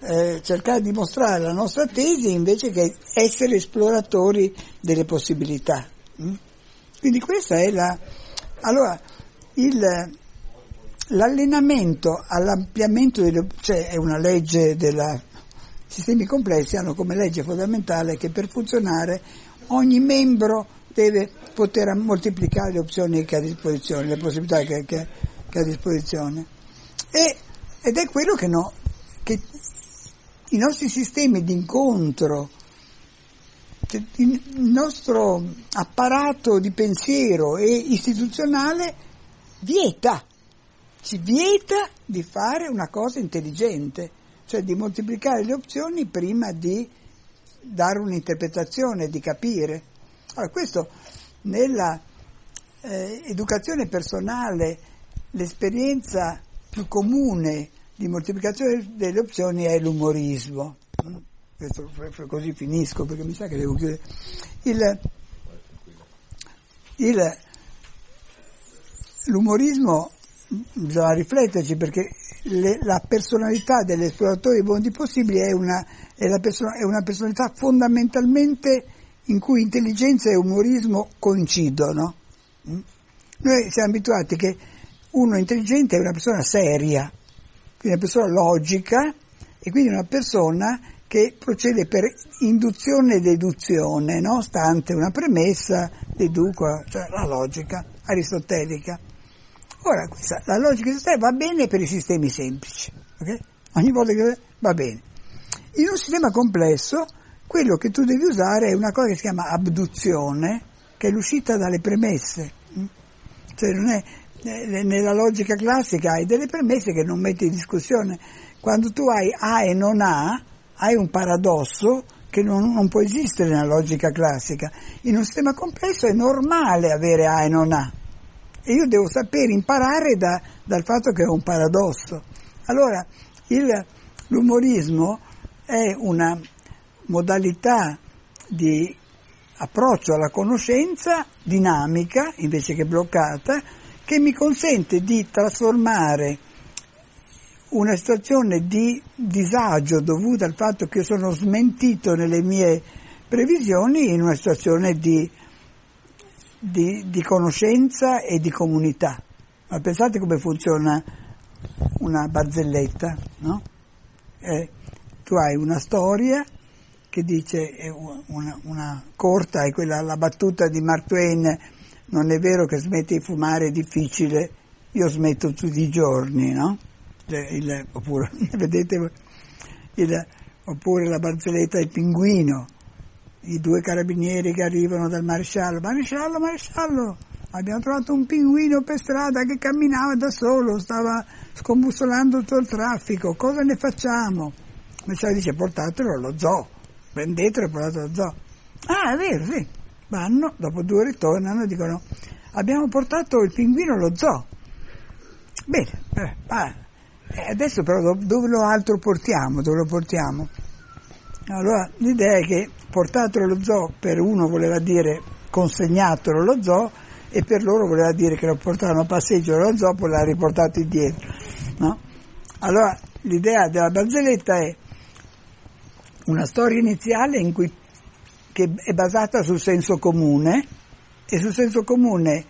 eh, cercare di mostrare la nostra tesi invece che essere esploratori delle possibilità. Mm? Quindi questa è la... Allora, il, l'allenamento all'ampliamento delle... cioè è una legge dei sistemi complessi, hanno come legge fondamentale che per funzionare ogni membro deve poter moltiplicare le opzioni che ha a disposizione, le possibilità che, che, che ha a disposizione. E, ed è quello che, no, i nostri sistemi di incontro, cioè, il nostro apparato di pensiero e istituzionale vieta, ci vieta di fare una cosa intelligente, cioè di moltiplicare le opzioni prima di dare un'interpretazione, di capire. Allora, questo nella eh, educazione personale, l'esperienza più comune di moltiplicazione delle opzioni è l'umorismo. Questo, così finisco perché mi sa che devo chiudere. Il, il, l'umorismo bisogna rifletterci perché le, la personalità dell'esploratore dei mondi possibili è una, è, person- è una, personalità fondamentalmente in cui intelligenza e umorismo coincidono. Noi siamo abituati che uno intelligente è una persona seria, quindi una persona logica e quindi una persona che procede per induzione e deduzione, no? stante una premessa, deduco, cioè la logica aristotelica. Ora, questa, la logica aristotelica va bene per i sistemi semplici, okay? ogni volta che va bene. In un sistema complesso, quello che tu devi usare è una cosa che si chiama abduzione, che è l'uscita dalle premesse. Mm? Cioè non è nella logica classica hai delle premesse che non metti in discussione. Quando tu hai A e non A, hai un paradosso che non, non, può esistere nella logica classica. In un sistema complesso è normale avere A e non A. E io devo sapere imparare da, dal fatto che è un paradosso. Allora, il, l'umorismo è una modalità di approccio alla conoscenza dinamica invece che bloccata, che mi consente di trasformare una situazione di disagio dovuta al fatto che sono smentito nelle mie previsioni in una situazione di, di, di conoscenza e di comunità. Ma pensate come funziona una barzelletta, no? Eh, tu hai una storia che dice, una, una corta, è quella, la battuta di Mark Twain, non è vero che smetti di fumare è difficile, io smetto tutti i giorni, no? Il, oppure, *laughs* vedete, il, oppure la barzelletta del pinguino, i due carabinieri che arrivano dal maresciallo, maresciallo, maresciallo, abbiamo trovato un pinguino per strada che camminava da solo, stava scombussolando tutto il traffico, cosa ne facciamo? Il maresciallo dice portatelo allo zoo, prendetelo e portatelo allo zoo. Ah, è vero, sì, vanno, dopo due ritornano e dicono abbiamo portato il pinguino allo zoo. Bene, eh, ah, adesso però dove lo altro portiamo? Dove lo portiamo? Allora l'idea è che portatelo allo zoo per uno voleva dire consegnatelo allo zoo e per loro voleva dire che lo portavano a passeggio dallo zoo e l'ha riportato indietro. No? Allora l'idea della barzelletta è una storia iniziale cui, che è basata sul senso comune e sul senso comune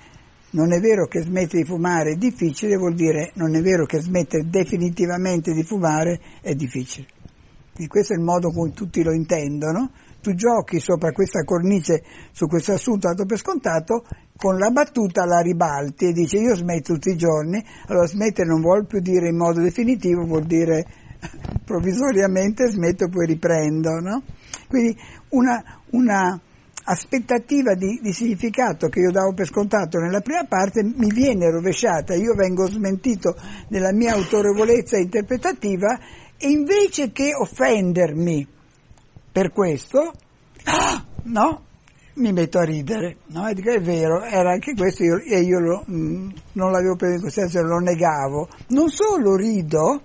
non è vero che smettere di fumare è difficile, vuol dire non è vero che smettere definitivamente di fumare è difficile. Quindi questo è il modo con cui tutti lo intendono. Tu giochi sopra questa cornice, su questo assunto dato per scontato, con la battuta la ribalti e dici io smetto tutti i giorni, allora smettere non vuol più dire in modo definitivo, vuol dire *laughs* provvisoriamente smetto e poi riprendo, no? Quindi una, una aspettativa di, di, significato che io davo per scontato nella prima parte mi viene rovesciata, io vengo smentito nella mia autorevolezza interpretativa e invece che offendermi per questo, ah, no, mi metto a ridere, no? E dico è vero, era anche questo io, e io lo, mh, mm, non l'avevo preso in considerazione, lo negavo. Non solo rido,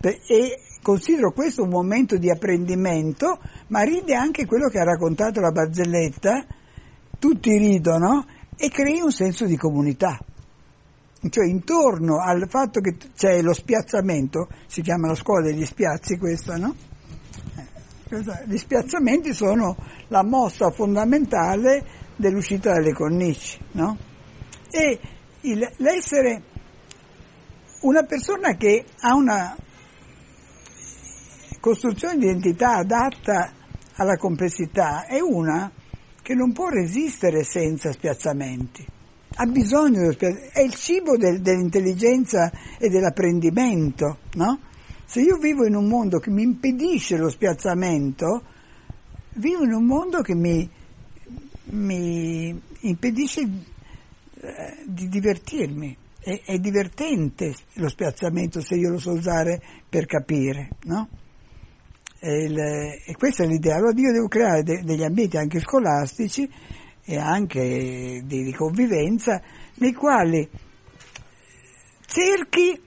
e considero questo un momento di apprendimento, ma ride anche quello che ha raccontato la barzelletta, tutti ridono e crei un senso di comunità. Cioè intorno al fatto che c'è lo spiazzamento, si chiama la scuola degli spiazzi questa, no? Eh, gli spiazzamenti sono la mossa fondamentale dell'uscita dalle cornici, no? E il, l'essere una persona che ha una costruzione di identità adatta alla complessità è una che non può resistere senza spiazzamenti. Ha bisogno dello spiazzamento, è il cibo del, dell'intelligenza e dell'apprendimento, no? Se io vivo in un mondo che mi impedisce lo spiazzamento, vivo in un mondo che mi, mi impedisce eh, di divertirmi. È, è, divertente lo spiazzamento se io lo so usare per capire, no? Il, e, questa è l'idea. Allora io devo creare de, degli ambienti anche scolastici e anche di, di convivenza nei quali cerchi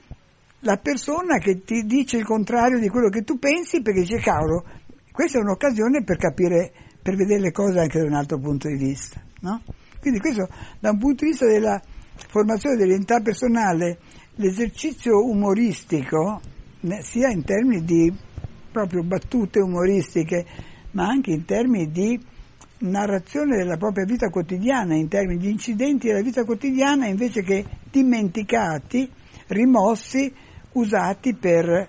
la persona che ti dice il contrario di quello che tu pensi perché dice cavolo, questa è un'occasione per capire, per vedere le cose anche da un altro punto di vista. No? Quindi questo da un punto di vista della formazione dell'identità personale, l'esercizio umoristico, sia in termini di proprio battute umoristiche, ma anche in termini di narrazione della propria vita quotidiana, in termini di incidenti della vita quotidiana, invece che dimenticati, rimossi, usati per,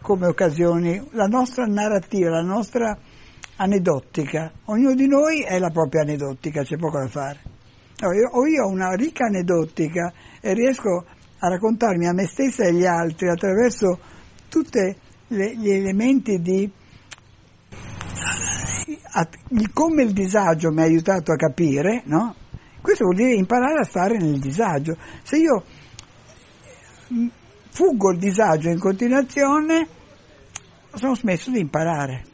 come occasioni, la nostra narrativa, la nostra aneddotica. Ognuno di noi è la propria aneddotica, c'è poco da fare. O io ho una ricca aneddotica e riesco a raccontarmi a me stessa e agli altri attraverso tutte le, gli elementi di come il disagio mi ha aiutato a capire, no? Questo vuol dire imparare a stare nel disagio. Se io mm, fuggo il disagio in continuazione, sono smesso di imparare.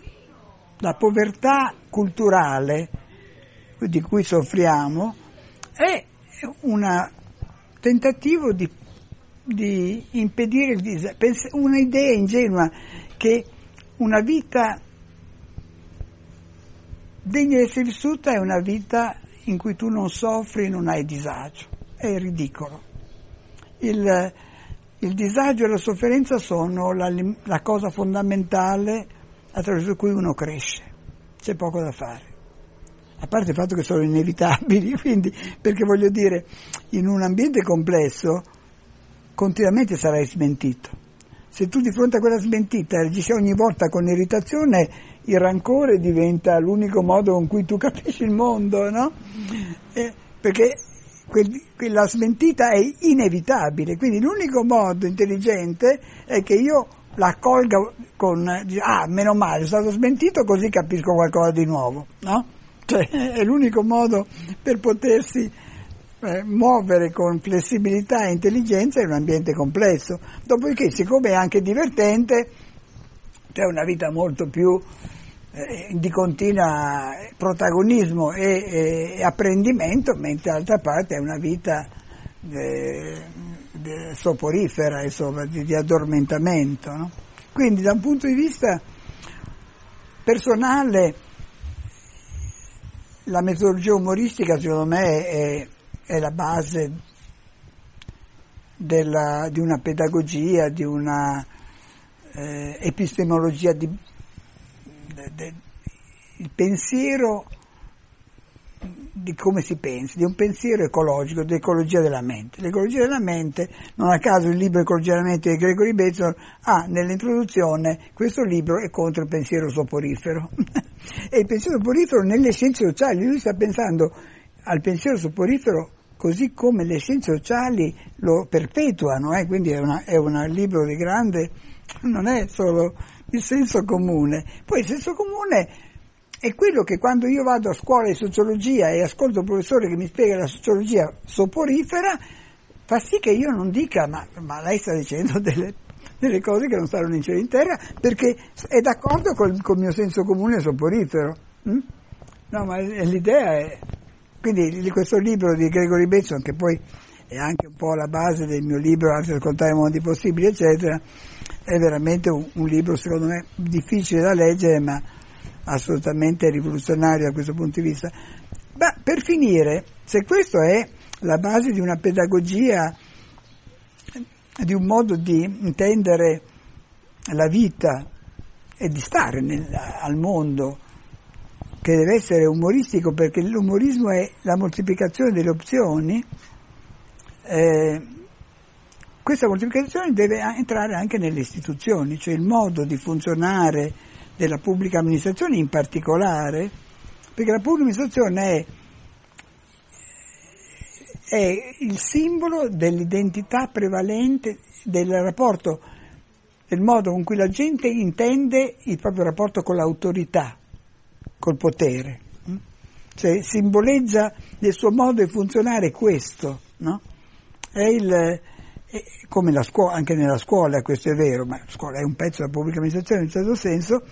La povertà culturale di cui soffriamo è un tentativo di di impedire il disagio. Un'idea ingenua che una vita degna di essere vissuta è una vita in cui tu non soffri, non hai disagio. È ridicolo. Il, il disagio e la sofferenza sono la, la cosa fondamentale attraverso cui uno cresce. C'è poco da fare a parte il fatto che sono inevitabili, *laughs* quindi perché voglio dire, in un ambiente complesso continuamente sarai smentito. Se tu di fronte a quella smentita reagisci ogni volta con irritazione, il rancore diventa l'unico modo con cui tu *laughs* capisci il mondo, no? Eh, perché quel, quella smentita è inevitabile, quindi l'unico modo intelligente è che io la accolga con, ah, meno male, sono stato smentito così capisco qualcosa di nuovo, no? Cioè, *laughs* è l'unico modo per potersi eh, muovere con flessibilità e intelligenza in un ambiente complesso. Dopodiché, siccome è anche divertente, c'è una vita molto più eh, di continuo protagonismo e, e, apprendimento, mentre d'altra parte è una vita eh, soporifera, insomma, di, di addormentamento. No? Quindi da un punto di vista personale la metodologia umoristica secondo me è è la base della, di una pedagogia, di una eh, epistemologia di, de, de, il pensiero di come si pensa, di un pensiero ecologico, di ecologia della mente. L'ecologia della mente, non a caso il libro Ecologia della mente di Gregory Bateson ha nell'introduzione questo libro è contro il pensiero soporifero. *laughs* e il pensiero soporifero nelle scienze sociali, lui sta pensando al pensiero soporifero così come le scienze sociali lo perpetuano, eh? quindi è, una, è un libro di grande, non è solo il senso comune. Poi il senso comune è quello che quando io vado a scuola di sociologia e ascolto il professore che mi spiega la sociologia soporifera, fa sì che io non dica ma, ma lei sta dicendo delle, delle, cose che non stanno in cielo in terra perché è d'accordo col, col mio senso comune soporifero. Hm? No, ma l'idea è quindi di questo libro di Gregory Bateson, che poi è anche un po' la base del mio libro Arte di raccontare i mondi possibili, eccetera, è veramente un, un, libro secondo me difficile da leggere, ma assolutamente rivoluzionario da questo punto di vista. Ma per finire, se questo è la base di una pedagogia, di un modo di intendere la vita e di stare nel, al mondo, che deve essere umoristico perché l'umorismo è la moltiplicazione delle opzioni, eh, questa moltiplicazione deve entrare anche nelle istituzioni, cioè il modo di funzionare della pubblica amministrazione in particolare, perché la pubblica amministrazione è, è il simbolo dell'identità prevalente del rapporto, del modo con cui la gente intende il proprio rapporto con l'autorità col potere. Mm? Cioè, simboleggia nel suo modo di funzionare questo, no? È il, è come la scuola, anche nella scuola questo è vero, ma la scuola è un pezzo della pubblica amministrazione in un certo senso,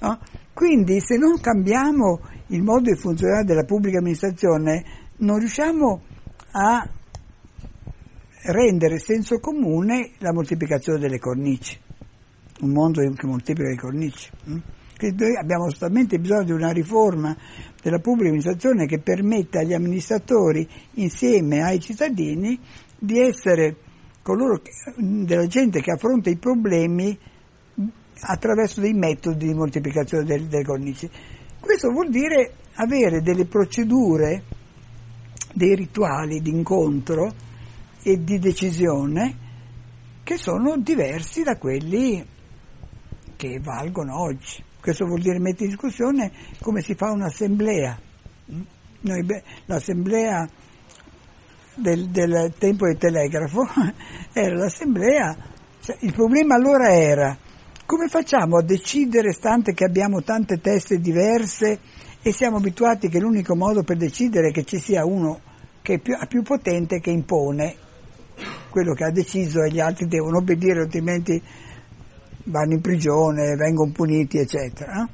no? quindi se non cambiamo il modo di funzionare della pubblica amministrazione non riusciamo a rendere senso comune la moltiplicazione delle cornici, un mondo che moltiplica le cornici. Hm? Che noi abbiamo assolutamente bisogno di una riforma della pubblica amministrazione che permetta agli amministratori insieme ai cittadini di essere coloro che, della gente che affronta i problemi attraverso dei metodi di moltiplicazione delle, delle cornici. Questo vuol dire avere delle procedure, dei rituali di incontro e di decisione che sono diversi da quelli che valgono oggi. Questo vuol dire mettere in discussione come si fa un'assemblea. Noi, l'assemblea del, del, tempo del telegrafo *laughs* era l'assemblea, cioè, il problema allora era come facciamo a decidere, stante che abbiamo tante teste diverse e siamo abituati che l'unico modo per decidere è che ci sia uno che è più, più potente che impone quello che ha deciso e gli altri devono obbedire, altrimenti vanno in prigione, vengono puniti, eccetera.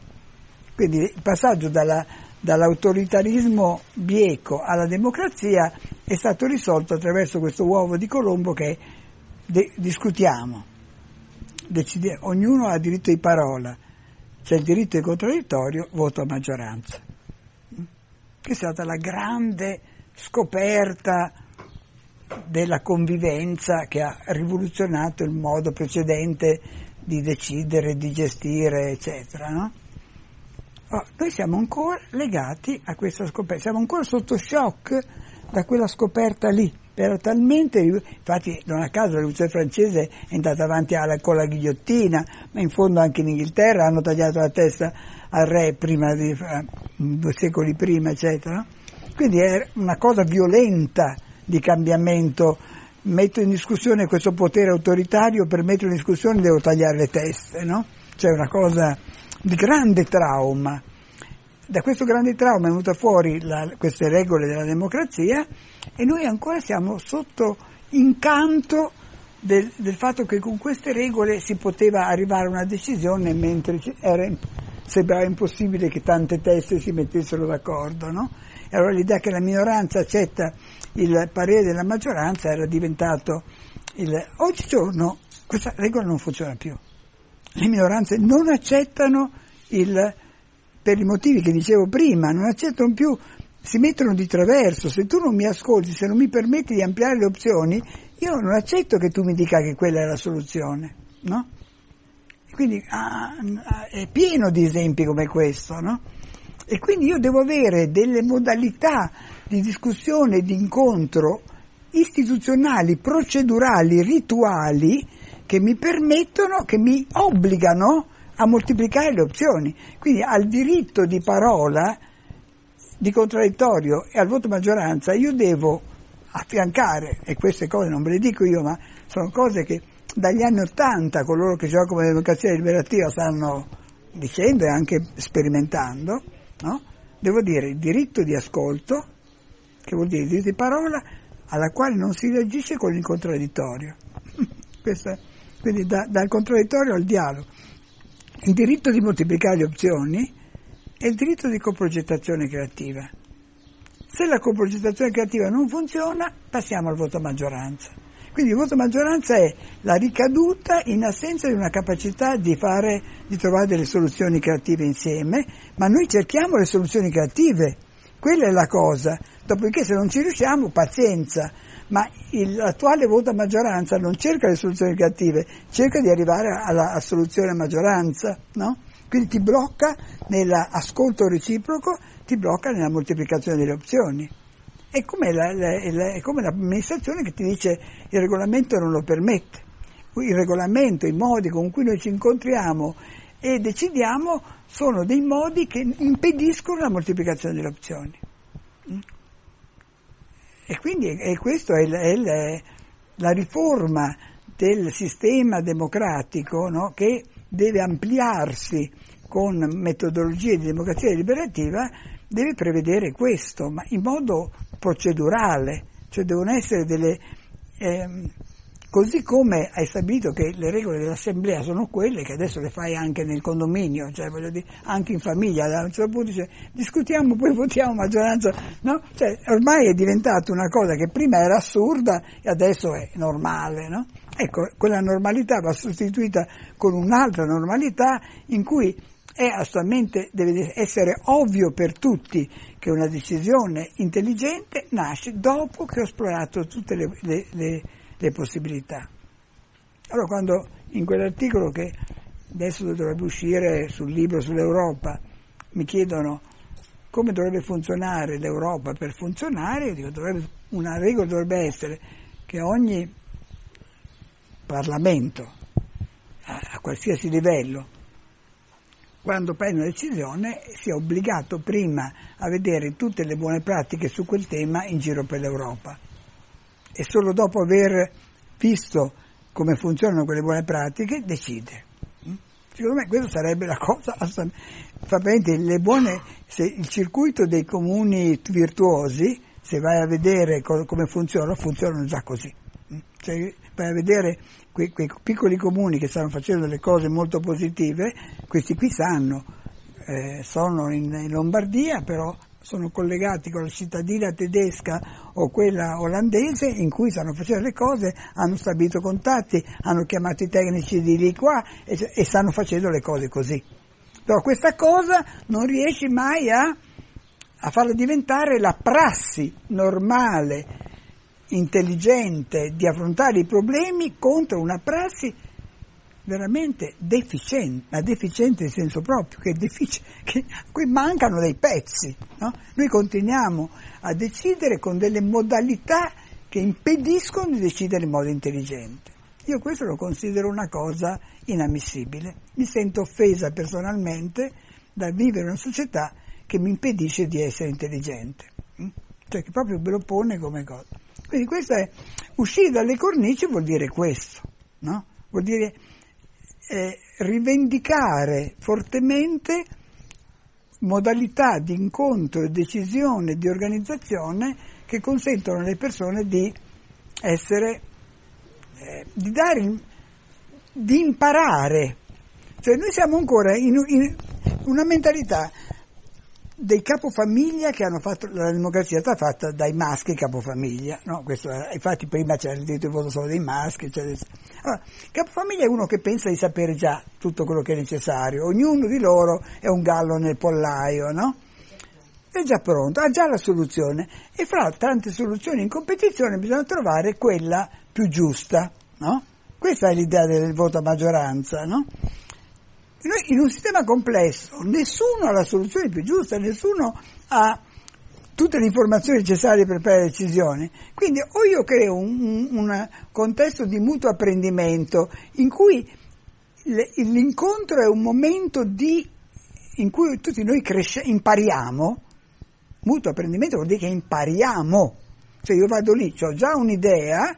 Quindi il passaggio dalla, dall'autoritarismo bieco alla democrazia è stato risolto attraverso questo uovo di Colombo che de- discutiamo. Decide- ognuno ha diritto di parola, c'è il diritto di contraddittorio, voto a maggioranza. Che è stata la grande scoperta della convivenza che ha rivoluzionato il modo precedente di decidere, di gestire, eccetera. No? Oh, noi siamo ancora legati a questa scoperta, siamo ancora sotto shock da quella scoperta lì. Era talmente, infatti non a caso la rivoluzione francese è andata avanti alla, con la ghigliottina, ma in fondo anche in Inghilterra hanno tagliato la testa al re prima di, eh, due secoli prima, eccetera. Quindi è una cosa violenta di cambiamento metto in discussione questo potere autoritario, per metterlo in discussione devo tagliare le teste, no? Cioè una cosa di grande trauma. Da questo grande trauma è venuta fuori la, queste regole della democrazia e noi ancora siamo sotto incanto del, del, fatto che con queste regole si poteva arrivare a una decisione mentre era, sembrava impossibile che tante teste si mettessero d'accordo, no? E allora l'idea che la minoranza accetta il parere della maggioranza era diventato il... Oggigiorno questa regola non funziona più. Le minoranze non accettano il, per i motivi che dicevo prima, non accettano più si mettono di traverso, se tu non mi ascolti, se non mi permetti di ampliare le opzioni, io non accetto che tu mi dica che quella è la soluzione, no? Quindi ah, ah, è pieno di esempi come questo, no? E quindi io devo avere delle modalità di discussione, di incontro istituzionali, procedurali, rituali che mi permettono, che mi obbligano a moltiplicare le opzioni. Quindi al diritto di parola, di contraddittorio e al voto maggioranza io devo affiancare, e queste cose non ve le dico io, ma sono cose che dagli anni Ottanta coloro che si occupano di democrazia liberativa stanno dicendo e anche sperimentando, no? devo dire il diritto di ascolto, che vuol dire diritto di parola, alla quale non si reagisce con il contraddittorio. *laughs* Questo, quindi da, dal contraddittorio al dialogo. Il diritto di moltiplicare le opzioni e il diritto di coprogettazione creativa. Se la coprogettazione creativa non funziona, passiamo al voto a maggioranza. Quindi il voto a maggioranza è la ricaduta in assenza di una capacità di, fare, di trovare delle soluzioni creative insieme, ma noi cerchiamo le soluzioni creative, quella è la cosa. Dopodiché se non ci riusciamo, pazienza, ma l'attuale voto a maggioranza non cerca le soluzioni creative, cerca di arrivare alla soluzione a maggioranza, no? Quindi ti blocca nell'ascolto reciproco, ti blocca nella moltiplicazione delle opzioni. È come, la, la, la, è come l'amministrazione che ti dice il regolamento non lo permette. Il regolamento, i modi con cui noi ci incontriamo e decidiamo sono dei modi che impediscono la moltiplicazione delle opzioni. E quindi e questa è, è, la riforma del sistema democratico no? che deve ampliarsi con metodologie di democrazia deliberativa, deve prevedere questo, ma in modo procedurale, cioè devono essere delle... Eh, Così come hai stabilito che le regole dell'assemblea sono quelle che adesso le fai anche nel condominio, cioè voglio dire, anche in famiglia, a un certo punto dice discutiamo, poi votiamo maggioranza, no? Cioè, ormai è diventata una cosa che prima era assurda e adesso è normale, no? Ecco, quella normalità va sostituita con un'altra normalità in cui è assolutamente, deve essere ovvio per tutti che una decisione intelligente nasce dopo che ho esplorato tutte le, le, le le possibilità. Allora quando in quell'articolo che adesso dovrebbe uscire sul libro sull'Europa mi chiedono come dovrebbe funzionare l'Europa per funzionare, io dico dovrebbe, una regola dovrebbe essere che ogni Parlamento a, a qualsiasi livello quando prende una decisione sia obbligato prima a vedere tutte le buone pratiche su quel tema in giro per l'Europa e solo dopo aver visto come funzionano quelle buone pratiche decide. Mm? Secondo me questa sarebbe la cosa fa le buone, se il circuito dei comuni virtuosi, se vai a vedere co- come funzionano, funzionano già così. Mm? Cioè, vai a vedere quei, quei, piccoli comuni che stanno facendo delle cose molto positive, questi qui sanno, eh, sono in, in Lombardia, però sono collegati con la cittadina tedesca o quella olandese in cui stanno facendo le cose, hanno stabilito contatti, hanno chiamato i tecnici di lì qua e, e stanno facendo le cose così. Però questa cosa non riesci mai a, a farla diventare la prassi normale, intelligente di affrontare i problemi contro una prassi veramente deficiente, ma deficiente in senso proprio, che, defic- che qui mancano dei pezzi. No? Noi continuiamo a decidere con delle modalità che impediscono di decidere in modo intelligente. Io questo lo considero una cosa inammissibile. Mi sento offesa personalmente dal vivere in una società che mi impedisce di essere intelligente, mm? cioè che proprio me lo pone come cosa. Quindi questo è, uscire dalle cornici vuol dire questo, no? vuol dire eh, rivendicare fortemente modalità di incontro, di decisione, di organizzazione che consentono alle persone di essere, eh, di dare, di imparare. Cioè noi siamo ancora in, in una mentalità dei capofamiglia che hanno fatto la democrazia è stata fatta dai maschi capofamiglia, no? Era, infatti prima c'era il diritto di voto solo dei maschi. Cioè, allora, capofamiglia è uno che pensa di sapere già tutto quello che è necessario, ognuno di loro è un gallo nel pollaio, no? è già pronto, ha già la soluzione e fra tante soluzioni in competizione bisogna trovare quella più giusta, no? Questa è l'idea del voto a maggioranza, no? In un sistema complesso nessuno ha la soluzione più giusta, nessuno ha tutte le informazioni necessarie per prendere decisioni. Quindi o io creo un, un contesto di mutuo apprendimento in cui l'incontro è un momento di, in cui tutti noi cresce, impariamo, mutuo apprendimento vuol dire che impariamo, cioè io vado lì, ho già un'idea,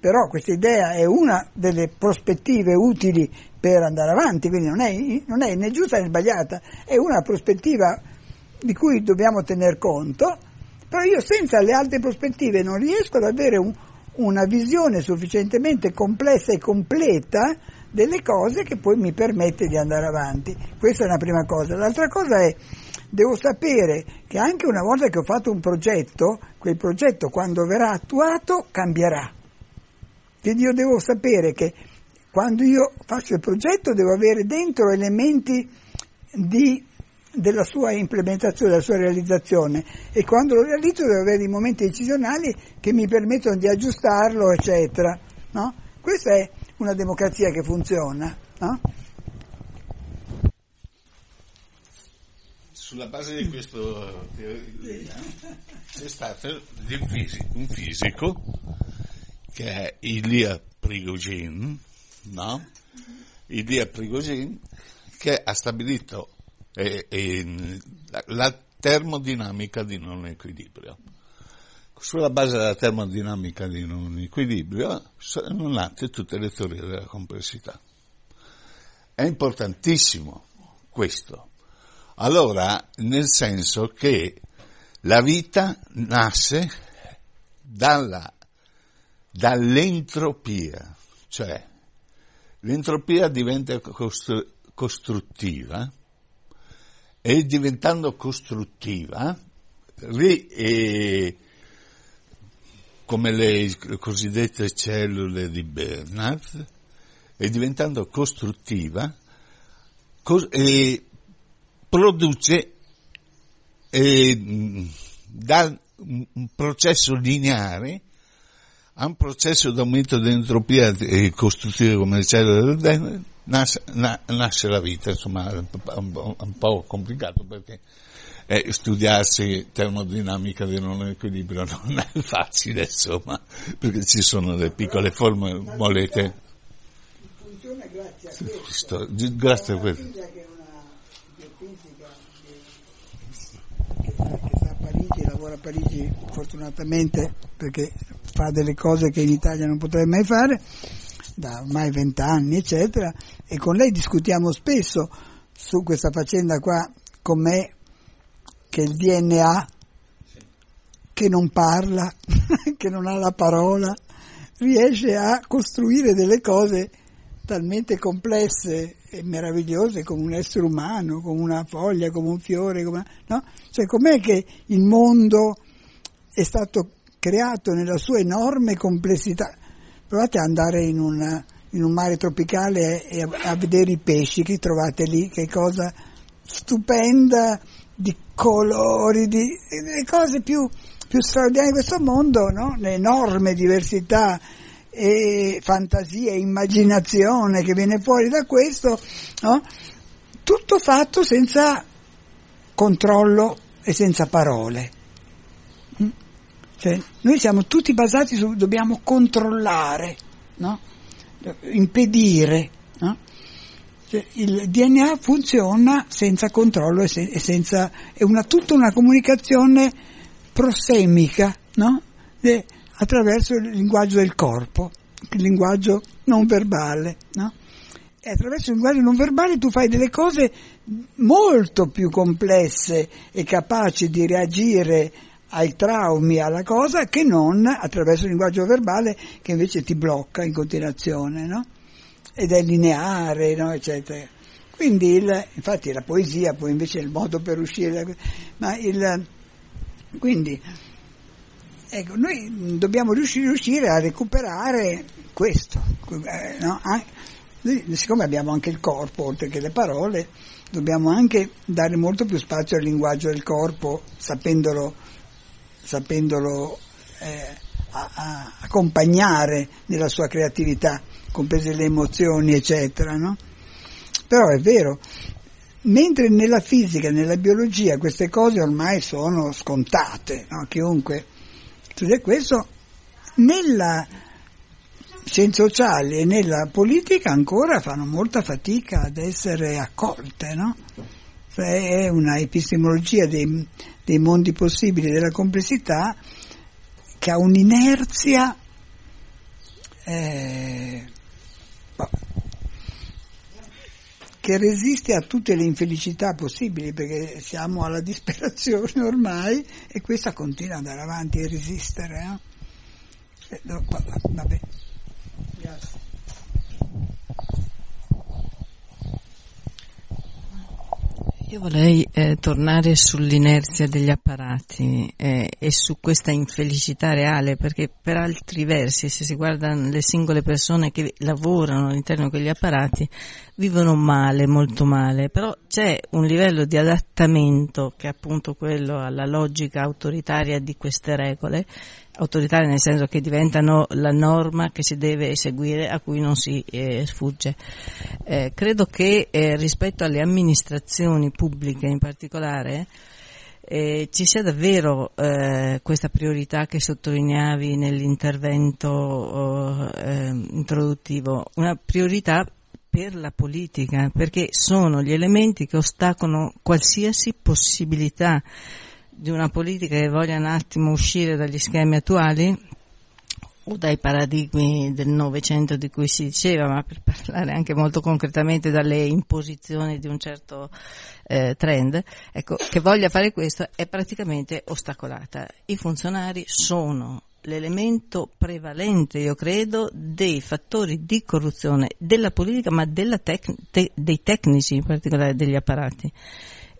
però questa idea è una delle prospettive utili per andare avanti, quindi non è, non è né giusta né sbagliata, è una prospettiva di cui dobbiamo tener conto, però io senza le altre prospettive non riesco ad avere un, una visione sufficientemente complessa e completa delle cose che poi mi permette di andare avanti. Questa è una prima cosa. L'altra cosa è, devo sapere che anche una volta che ho fatto un progetto, quel progetto quando verrà attuato cambierà. Quindi io devo sapere che quando io faccio il progetto devo avere dentro elementi di, della sua implementazione, della sua realizzazione e quando lo realizzo devo avere i momenti decisionali che mi permettono di aggiustarlo, eccetera. No? Questa è una democrazia che funziona. No? Sulla base di questo c'è stato un fisico che è Ilya Prigogine no? il dia Prigozhin che ha stabilito eh, eh, la termodinamica di non equilibrio. Sulla base della termodinamica di non equilibrio sono nate tutte le teorie della complessità. È importantissimo questo. Allora, nel senso che la vita nasce dalla, dall'entropia, cioè l'entropia diventa costru- costruttiva e diventando costruttiva, ri, eh, come le cosiddette cellule di Bernard, e diventando costruttiva, cos- eh, produce eh, da un processo lineare a un processo d'aumento dell'entropia e costruttiva come le cellule nasce, na, nasce la vita, insomma è un, po', un po' complicato perché eh, studiarsi termodinamica di non equilibrio *laughs* non è facile, insomma, perché ci sono delle piccole forme molete. Funziona grazie a questo. Grazie a questo. Che sta a Parigi, lavora a Parigi fortunatamente perché fa delle cose che in Italia non potrebbe mai fare, da ormai vent'anni, eccetera, e con lei discutiamo spesso su questa faccenda qua con me, che il DNA che non parla, *laughs* che non ha la parola, riesce a costruire delle cose talmente complesse e meravigliose come un essere umano, come una foglia, come un fiore, come, no? Cioè com'è che il mondo è stato creato nella sua enorme complessità. Provate ad andare in, una, in un mare tropicale e a, a, vedere i pesci che trovate lì, che cosa stupenda di colori, di, le cose più, più straordinarie di questo mondo, no? l'enorme diversità e fantasia e immaginazione che viene fuori da questo, no? tutto fatto senza controllo e senza parole. Cioè, noi siamo tutti basati su, dobbiamo controllare, no? impedire. No? Cioè, il DNA funziona senza controllo e, se, e senza, è una, tutta una comunicazione prosemica no? e, attraverso il linguaggio del corpo, il linguaggio non verbale. E attraverso il linguaggio non verbale tu fai delle cose molto più complesse e capaci di reagire ai traumi, alla cosa, che non attraverso il linguaggio verbale che invece ti blocca in continuazione, no? Ed è lineare, no? eccetera. Quindi, il, infatti la poesia poi invece è il modo per uscire, ma il, quindi, ecco, noi dobbiamo riuscire, riuscire a recuperare questo, eh, no? Siccome abbiamo anche il corpo, oltre che le parole, dobbiamo anche dare molto più spazio al linguaggio del corpo, sapendolo, sapendolo eh, a, a accompagnare nella sua creatività, comprese le emozioni, eccetera. No? Però è vero, mentre nella fisica, nella biologia queste cose ormai sono scontate, no? chiunque studia questo, nella scienze sociali e nella politica ancora fanno molta fatica ad essere accolte, no? Cioè è una epistemologia dei, dei mondi possibili della complessità che ha un'inerzia eh, che resiste a tutte le infelicità possibili perché siamo alla disperazione ormai e questa continua ad andare avanti e resistere. Eh? Vabbè. Io vorrei eh, tornare sull'inerzia degli apparati eh, e su questa infelicità reale, perché per altri versi, se si guardano le singole persone che lavorano all'interno di quegli apparati, vivono male, molto male, però c'è un livello di adattamento che è appunto quello alla logica autoritaria di queste regole autoritarie nel senso che diventano la norma che si deve seguire a cui non si eh, sfugge. Eh, credo che eh, rispetto alle amministrazioni pubbliche in particolare eh, ci sia davvero eh, questa priorità che sottolineavi nell'intervento oh, ehm, introduttivo, una priorità per la politica, perché sono gli elementi che ostacolano qualsiasi possibilità di una politica che voglia un attimo uscire dagli schemi attuali o dai paradigmi del Novecento di cui si diceva, ma per parlare anche molto concretamente dalle imposizioni di un certo eh, trend, ecco, che voglia fare questo è praticamente ostacolata. I funzionari sono l'elemento prevalente, io credo, dei fattori di corruzione della politica, ma tec- te- dei tecnici, in particolare degli apparati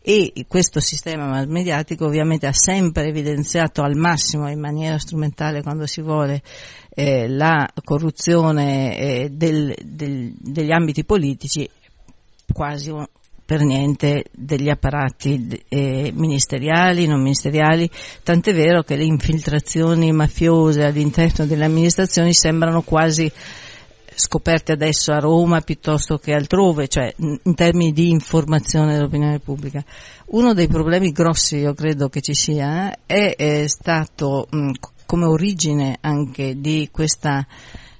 e questo sistema mediatico ovviamente ha sempre evidenziato al massimo in maniera strumentale quando si vuole eh, la corruzione eh, del, del, degli ambiti politici quasi per niente degli apparati eh, ministeriali, non ministeriali, tant'è vero che le infiltrazioni mafiose all'interno delle amministrazioni sembrano quasi scoperte adesso a Roma piuttosto che altrove, cioè in termini di informazione dell'opinione pubblica. Uno dei problemi grossi, io credo che ci sia, è, è stato mh, come origine anche di questa,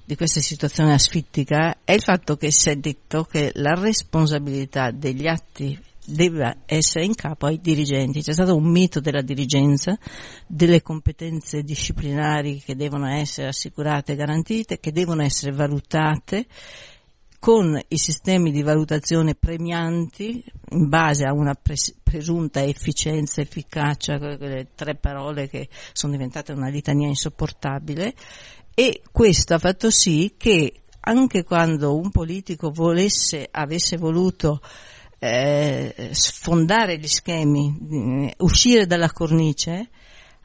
di questa situazione asfittica, è il fatto che si è detto che la responsabilità degli atti deve essere in capo ai dirigenti. C'è stato un mito della dirigenza, delle competenze disciplinari che devono essere assicurate e garantite, che devono essere valutate con i sistemi di valutazione premianti in base a una pres- presunta efficienza, efficacia, quelle tre parole che sono diventate una litania insopportabile e questo ha fatto sì che anche quando un politico volesse, avesse voluto eh, sfondare gli schemi, eh, uscire dalla cornice,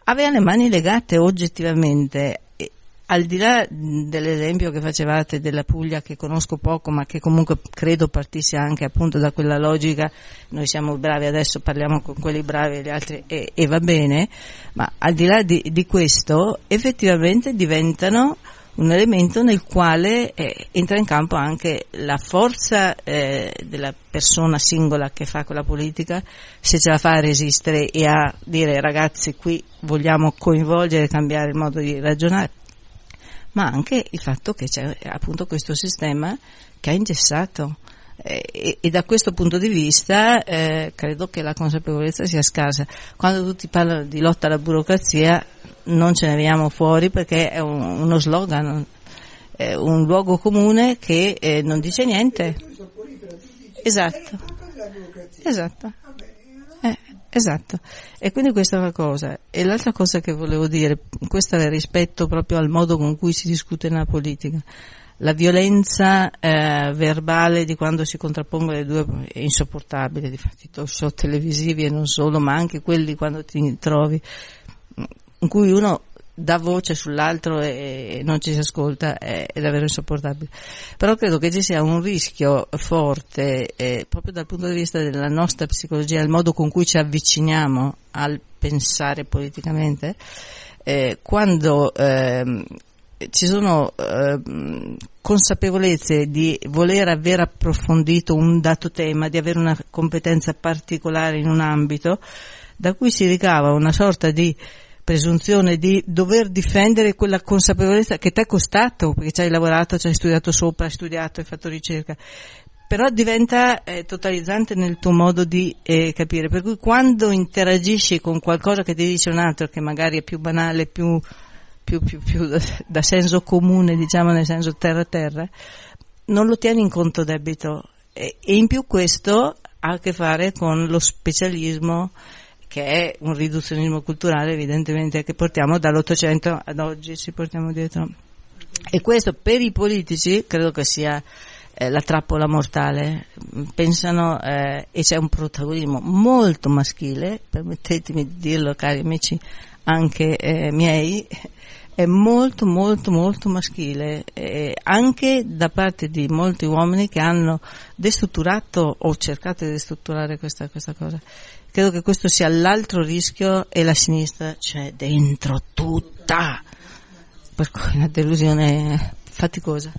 aveva le mani legate oggettivamente. E, al di là dell'esempio che facevate della Puglia, che conosco poco, ma che comunque credo partisse anche appunto da quella logica, noi siamo bravi adesso, parliamo con quelli bravi e gli altri e, e va bene, ma al di là di, di questo effettivamente diventano un elemento nel quale eh, entra in campo anche la forza eh, della persona singola che fa quella politica, se ce la fa a resistere e a dire ragazzi qui vogliamo coinvolgere e cambiare il modo di ragionare, ma anche il fatto che c'è appunto questo sistema che ha ingessato. Eh, e, e, da questo punto di vista eh, credo che la consapevolezza sia scarsa. Quando tutti parlano di lotta alla burocrazia, non ce ne veniamo fuori perché è un, uno slogan, è un luogo comune che eh, non dice niente. Esatto. Esatto. Eh, esatto. E quindi questa è una cosa. E l'altra cosa che volevo dire, questo è rispetto proprio al modo con cui si discute nella politica. La violenza eh, verbale di quando si contrappongono le due è insopportabile, difatti talk show televisivi e non solo, ma anche quelli quando ti trovi in cui uno dà voce sull'altro e, non ci si ascolta è, è, davvero insopportabile. Però credo che ci sia un rischio forte eh, proprio dal punto di vista della nostra psicologia, il modo con cui ci avviciniamo al pensare politicamente, eh, quando eh, ci sono eh, consapevolezze di voler aver approfondito un dato tema, di avere una competenza particolare in un ambito, da cui si ricava una sorta di presunzione di dover difendere quella consapevolezza che ti è costato, perché ci hai lavorato, ci hai studiato sopra, hai studiato, hai fatto ricerca, però diventa eh, totalizzante nel tuo modo di eh, capire, per cui quando interagisci con qualcosa che ti dice un altro che magari è più banale, più più, più, più da senso comune, diciamo nel senso terra-terra, non lo tieni in conto debito. E, e in più questo ha a che fare con lo specialismo che è un riduzionismo culturale evidentemente che portiamo dall'Ottocento ad oggi, ci portiamo dietro. E questo per i politici credo che sia eh, la trappola mortale. Pensano, eh, e c'è un protagonismo molto maschile, permettetemi di dirlo cari amici anche eh, miei, è molto molto molto maschile eh, anche da parte di molti uomini che hanno destrutturato o cercato di destrutturare questa, questa cosa credo che questo sia l'altro rischio e la sinistra c'è dentro tutta. Per cui una delusione faticosa.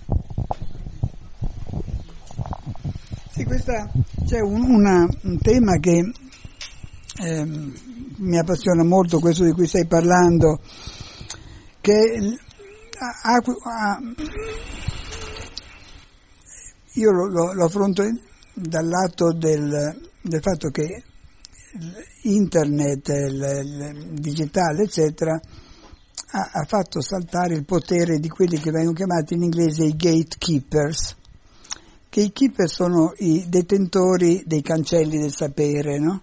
Sì, questa, c'è un, una, un tema che eh, mi appassiona molto questo di cui stai parlando che ha, ha, io lo, lo, lo, affronto dal lato del, del fatto che internet, il, il digitale, eccetera, ha, ha, fatto saltare il potere di quelli che vengono chiamati in inglese i gatekeepers, keeper sono i detentori dei cancelli del sapere, no?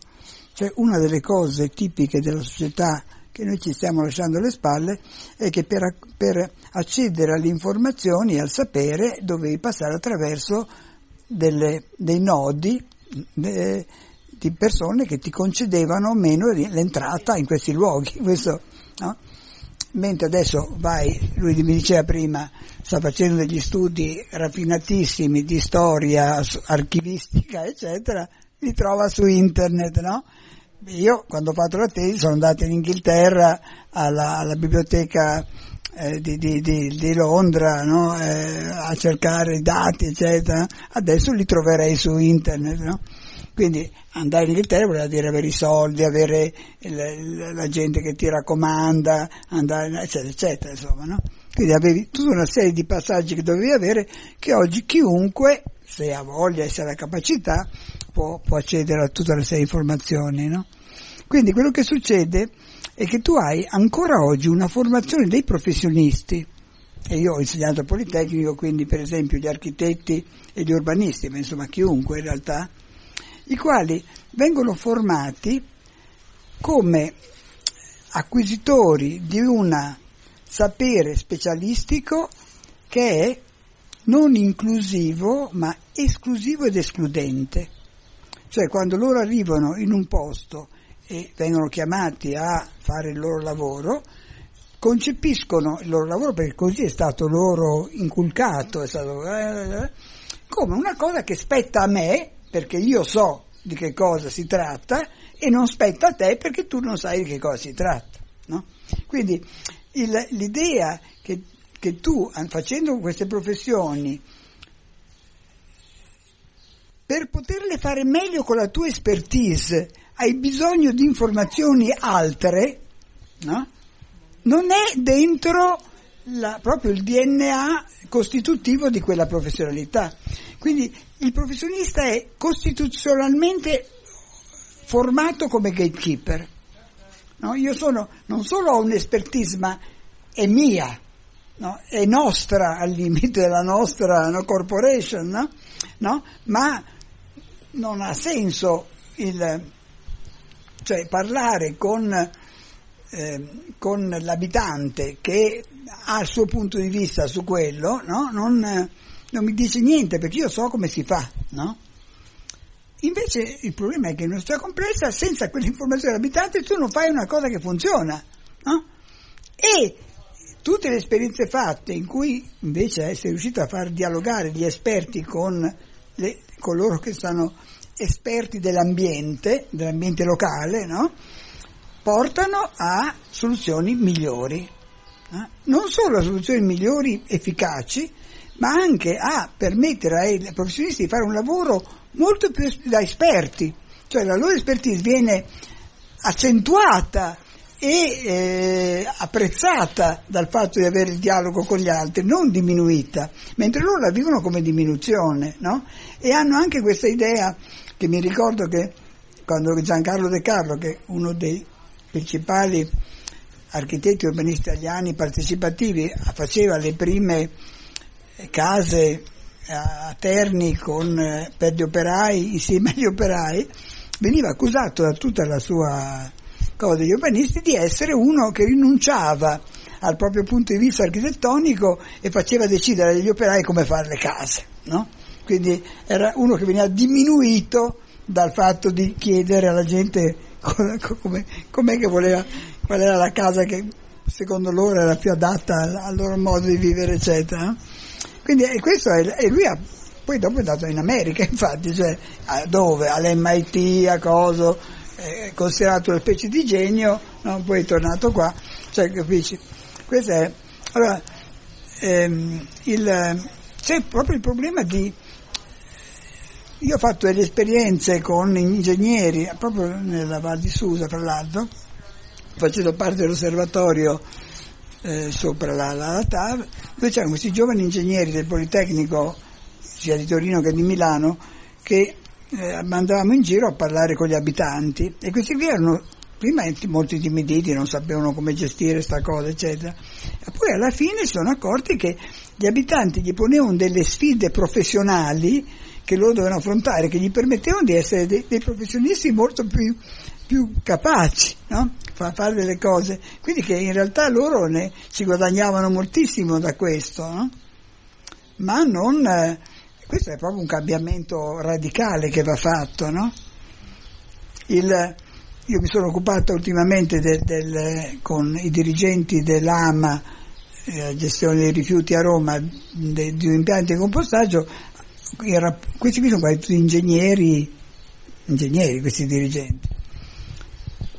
Cioè una delle cose tipiche della società che noi ci stiamo lasciando alle spalle è che per, per accedere alle informazioni e al sapere dovevi passare attraverso delle, dei nodi de, di persone che ti concedevano meno l'entrata in questi luoghi. *laughs* Questo, no? Mentre adesso vai, lui mi diceva prima, sta facendo degli studi raffinatissimi di storia archivistica, eccetera, li trova su internet, no? Io quando ho fatto la tesi sono andato in Inghilterra alla, alla biblioteca eh, di, di, di, di, Londra no? eh, a cercare i dati eccetera, adesso li troverei su internet. No? Quindi andare in Inghilterra vuol dire avere i soldi, avere il, la gente che ti raccomanda, andare, eccetera, eccetera, insomma, no? Quindi avevi tutta una serie di passaggi che dovevi avere che oggi chiunque, se ha voglia e se ha la capacità, può, può accedere a tutta una serie di informazioni, no? Quindi quello che succede è che tu hai ancora oggi una formazione dei professionisti, e io ho insegnato al Politecnico, quindi per esempio gli architetti e gli urbanisti, ma insomma chiunque in realtà, i quali vengono formati come acquisitori di un sapere specialistico che è non inclusivo ma esclusivo ed escludente. Cioè quando loro arrivano in un posto e vengono chiamati a fare il loro lavoro, concepiscono il loro lavoro perché così è stato loro inculcato, stato, eh, eh, come una cosa che spetta a me perché io so di che cosa si tratta e non spetta a te perché tu non sai di che cosa si tratta. No? Quindi il, l'idea che, che tu facendo queste professioni per poterle fare meglio con la tua expertise hai bisogno di informazioni altre, no? non è dentro la, proprio il DNA costitutivo di quella professionalità. Quindi il professionista è costituzionalmente formato come gatekeeper. No? Io sono, non solo ho un'espertise, ma è mia, no? è nostra al limite della nostra no, corporation, ma non ha senso il, cioè parlare con, eh, con, l'abitante che ha il suo punto di vista su quello, no? non, non, mi dice niente perché io so come si fa. No? Invece il problema è che in una società complessa, senza quell'informazione dell'abitante, tu non fai una cosa che funziona. No? E tutte le esperienze fatte in cui invece essere riuscito a far dialogare gli esperti con le, coloro che sono esperti dell'ambiente, dell'ambiente locale, no? portano a soluzioni migliori. Eh? Non solo a soluzioni migliori efficaci, ma anche a permettere ai professionisti di fare un lavoro molto più da esperti, cioè la loro expertise viene accentuata e eh, apprezzata dal fatto di avere il dialogo con gli altri, non diminuita, mentre loro la vivono come diminuzione, no? E hanno anche questa idea che mi ricordo che quando Giancarlo De Carlo, che è uno dei principali architetti urbanisti italiani partecipativi, faceva le prime case a Terni con, eh, per gli operai, insieme agli operai, veniva accusato da tutta la sua cosa degli urbanisti di essere uno che rinunciava al proprio punto di vista architettonico e faceva decidere agli operai come fare le case. No? Quindi era uno che veniva diminuito dal fatto di chiedere alla gente *laughs* come, com'è che voleva, qual era la casa che secondo loro era più adatta al, al loro modo di vivere, eccetera. Quindi e questo è, e lui ha, poi dopo è andato in America, *laughs* infatti, cioè, a dove? All'MIT, a Coso, è considerato una specie di genio, no? poi è tornato qua, cioè, capisci? Questo è, allora, ehm, il, c'è proprio il problema di, io ho fatto delle esperienze con ingegneri, proprio nella Val di Susa, tra l'altro, facendo parte dell'osservatorio eh, sopra la, la, la TAV, dove c'erano questi giovani ingegneri del Politecnico, sia di Torino che di Milano, che eh, andavamo in giro a parlare con gli abitanti e questi qui erano prima molto intimiditi, non sapevano come gestire questa cosa, eccetera. E poi alla fine si sono accorti che gli abitanti gli ponevano delle sfide professionali che loro dovevano affrontare, che gli permettevano di essere dei, dei professionisti molto più, più capaci, no? a fare delle cose. Quindi che in realtà loro ne, ci guadagnavano moltissimo da questo, no? ma non... Eh, questo è proprio un cambiamento radicale che va fatto, no? Il, io mi sono occupato ultimamente del, del, con i dirigenti dell'AMA, eh, gestione dei rifiuti a Roma, de, di un impianto di compostaggio, era, questi qui sono quasi tutti ingegneri, ingegneri questi dirigenti,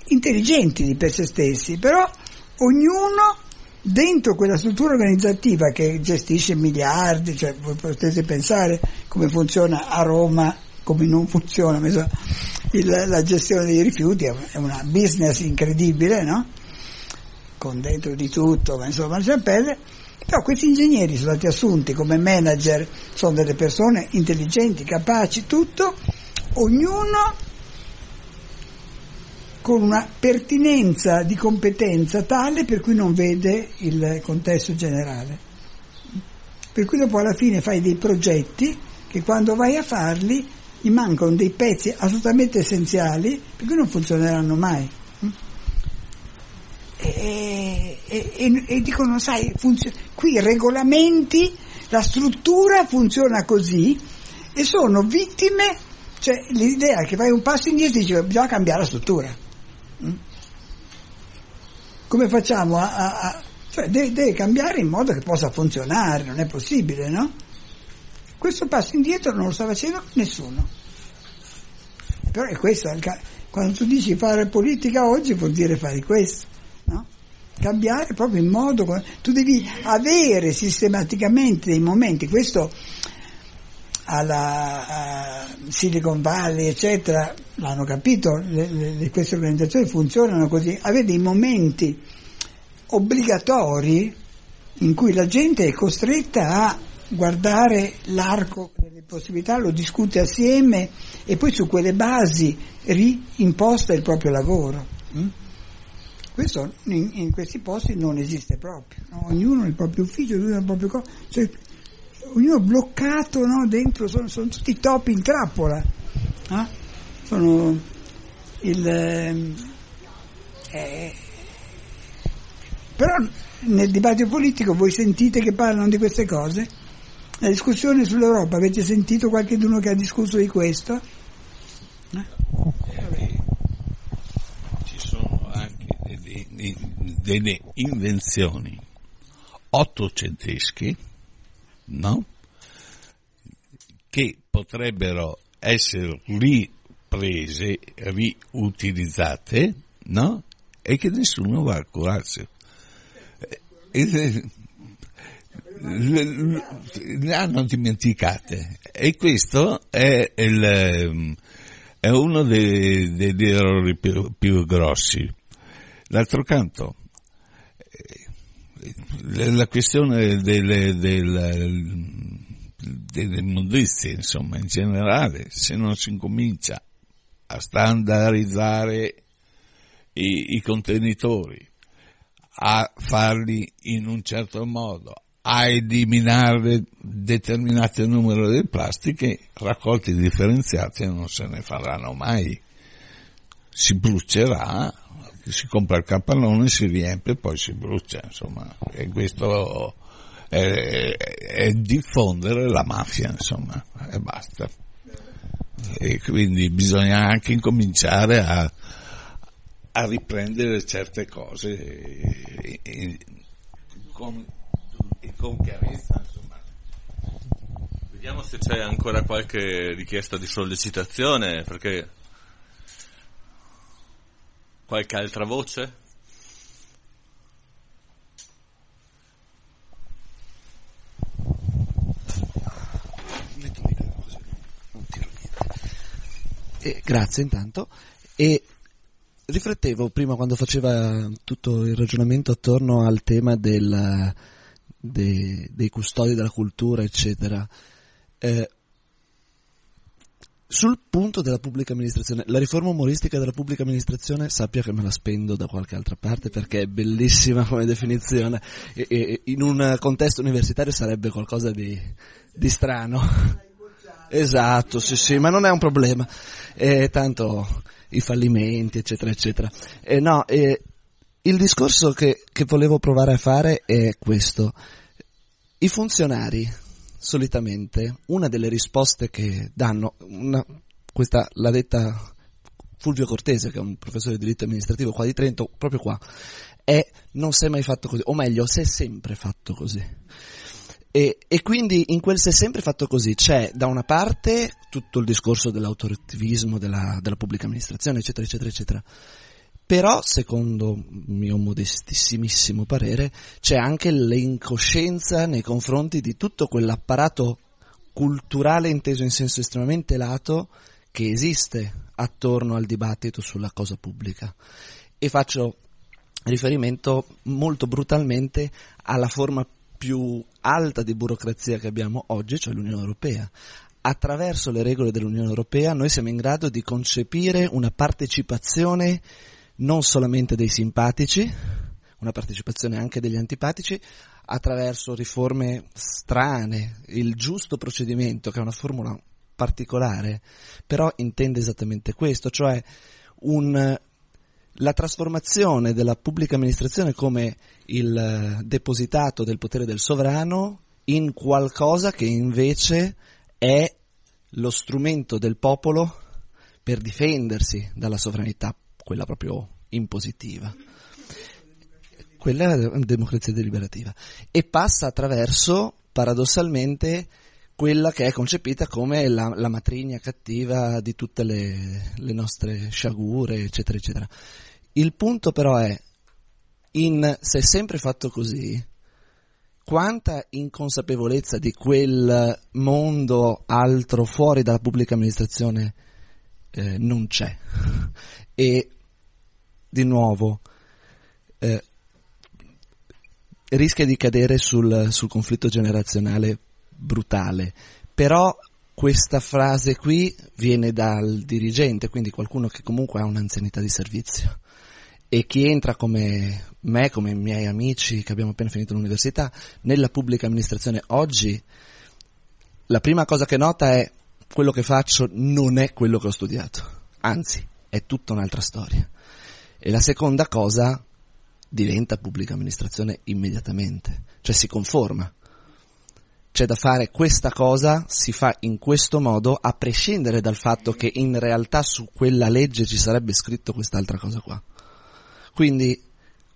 intelligenti di per se stessi, però ognuno dentro quella struttura organizzativa che gestisce miliardi, cioè voi potete pensare come funziona a Roma, come non funziona, il, la gestione dei rifiuti è una business incredibile, no? Con dentro di tutto, ma insomma, c'è pelle. Però questi ingegneri sono stati assunti come manager, sono delle persone intelligenti, capaci, tutto, ognuno con una pertinenza di competenza tale per cui non vede il contesto generale. Per cui dopo alla fine fai dei progetti che quando vai a farli gli mancano dei pezzi assolutamente essenziali per cui non funzioneranno mai. E, e, e, e dicono, sai, funziona, qui regolamenti, la struttura funziona così e sono vittime, cioè l'idea che fai un passo indietro e dici bisogna cambiare la struttura. Mm? Come facciamo a... a, a cioè deve, deve, cambiare in modo che possa funzionare, non è possibile, no? Questo passo indietro non lo sta facendo nessuno. Però è questo, quando tu dici fare politica oggi vuol dire fare questo, no? Cambiare proprio in modo... Tu devi avere sistematicamente dei momenti, questo alla Silicon Valley, eccetera, l'hanno capito, le, le, queste organizzazioni funzionano così, avere dei momenti obbligatori in cui la gente è costretta a guardare l'arco delle possibilità, lo discute assieme e poi su quelle basi reimposta il proprio lavoro. Mm? Questo in, in, questi posti non esiste proprio, no? ognuno nel proprio ufficio, ognuno nel proprio corpo, cioè, ognuno bloccato no? dentro, sono, sono, tutti topi in trappola. Eh? Sono il, ehm, eh, però nel dibattito politico voi sentite che parlano di queste cose? La discussione sull'Europa, avete sentito qualcuno che ha discusso di questo? Eh? Ci sono anche delle, delle invenzioni ottocenteschi, no? Che potrebbero essere riprese, riutilizzate, no? E che nessuno va a curarsi. E, le hanno dimenticate e questo è, il, è uno dei, degli errori più, più, grossi. D'altro canto, eh, la questione delle, delle, delle immondizie, insomma, in generale, se non si incomincia a standardizzare i, i contenitori, a farli in un certo modo, a eliminare determinato numero di plastiche, raccolti differenziati non se ne faranno mai. Si brucerà, si compra il capannone, si riempie e poi si brucia, insomma, e questo è, è diffondere la mafia, insomma, e basta. E quindi bisogna anche incominciare a, a riprendere certe cose e, e, con, con chiarezza. Insomma. Vediamo se c'è ancora qualche richiesta di sollecitazione, perché qualche altra voce? Eh, grazie intanto. E riflettevo prima quando faceva tutto il ragionamento attorno al tema del, de, dei custodi della cultura, eccetera. Eh, sul punto della pubblica amministrazione, la riforma umoristica della pubblica amministrazione sappia che me la spendo da qualche altra parte perché è bellissima come definizione e, e in un contesto universitario sarebbe qualcosa di, di strano. Esatto, sì, sì, ma non è un problema. Eh, tanto i fallimenti, eccetera, eccetera. Eh, no, eh, il discorso che, che volevo provare a fare è questo. I funzionari, solitamente, una delle risposte che danno, una, questa l'ha detta Fulvio Cortese, che è un professore di diritto amministrativo qua di Trento, proprio qua, è non si è mai fatto così, o meglio, si è sempre fatto così. E, e, quindi in quel si è sempre fatto così, c'è da una parte tutto il discorso dell'autorativismo della, della pubblica amministrazione, eccetera, eccetera, eccetera. Però, secondo mio modestissimissimo parere, c'è anche l'incoscienza nei confronti di tutto quell'apparato culturale inteso in senso estremamente lato che esiste attorno al dibattito sulla cosa pubblica. E faccio riferimento molto brutalmente alla forma più alta di burocrazia che abbiamo oggi, cioè l'Unione Europea. Attraverso le regole dell'Unione Europea noi siamo in grado di concepire una partecipazione non solamente dei simpatici, una partecipazione anche degli antipatici, attraverso riforme strane, il giusto procedimento, che è una formula particolare, però intende esattamente questo, cioè un, la trasformazione della pubblica amministrazione come il depositato del potere del sovrano in qualcosa che invece è lo strumento del popolo per difendersi dalla sovranità quella proprio impositiva. Quella è democrazia deliberativa. E passa attraverso, paradossalmente, quella che è concepita come la, la matrigna cattiva di tutte le, le nostre sciagure, eccetera, eccetera. Il punto però è, in, se è sempre fatto così, quanta inconsapevolezza di quel mondo altro fuori dalla pubblica amministrazione eh, non c'è. *laughs* E di nuovo, eh, rischia di cadere sul, sul conflitto generazionale brutale, però questa frase qui viene dal dirigente, quindi qualcuno che comunque ha un'anzianità di servizio. E chi entra come me, come i miei amici che abbiamo appena finito l'università, nella pubblica amministrazione oggi, la prima cosa che nota è quello che faccio non è quello che ho studiato, anzi è tutta un'altra storia. E la seconda cosa diventa pubblica amministrazione immediatamente, cioè si conforma. C'è da fare questa cosa, si fa in questo modo, a prescindere dal fatto che in realtà su quella legge ci sarebbe scritto quest'altra cosa qua. Quindi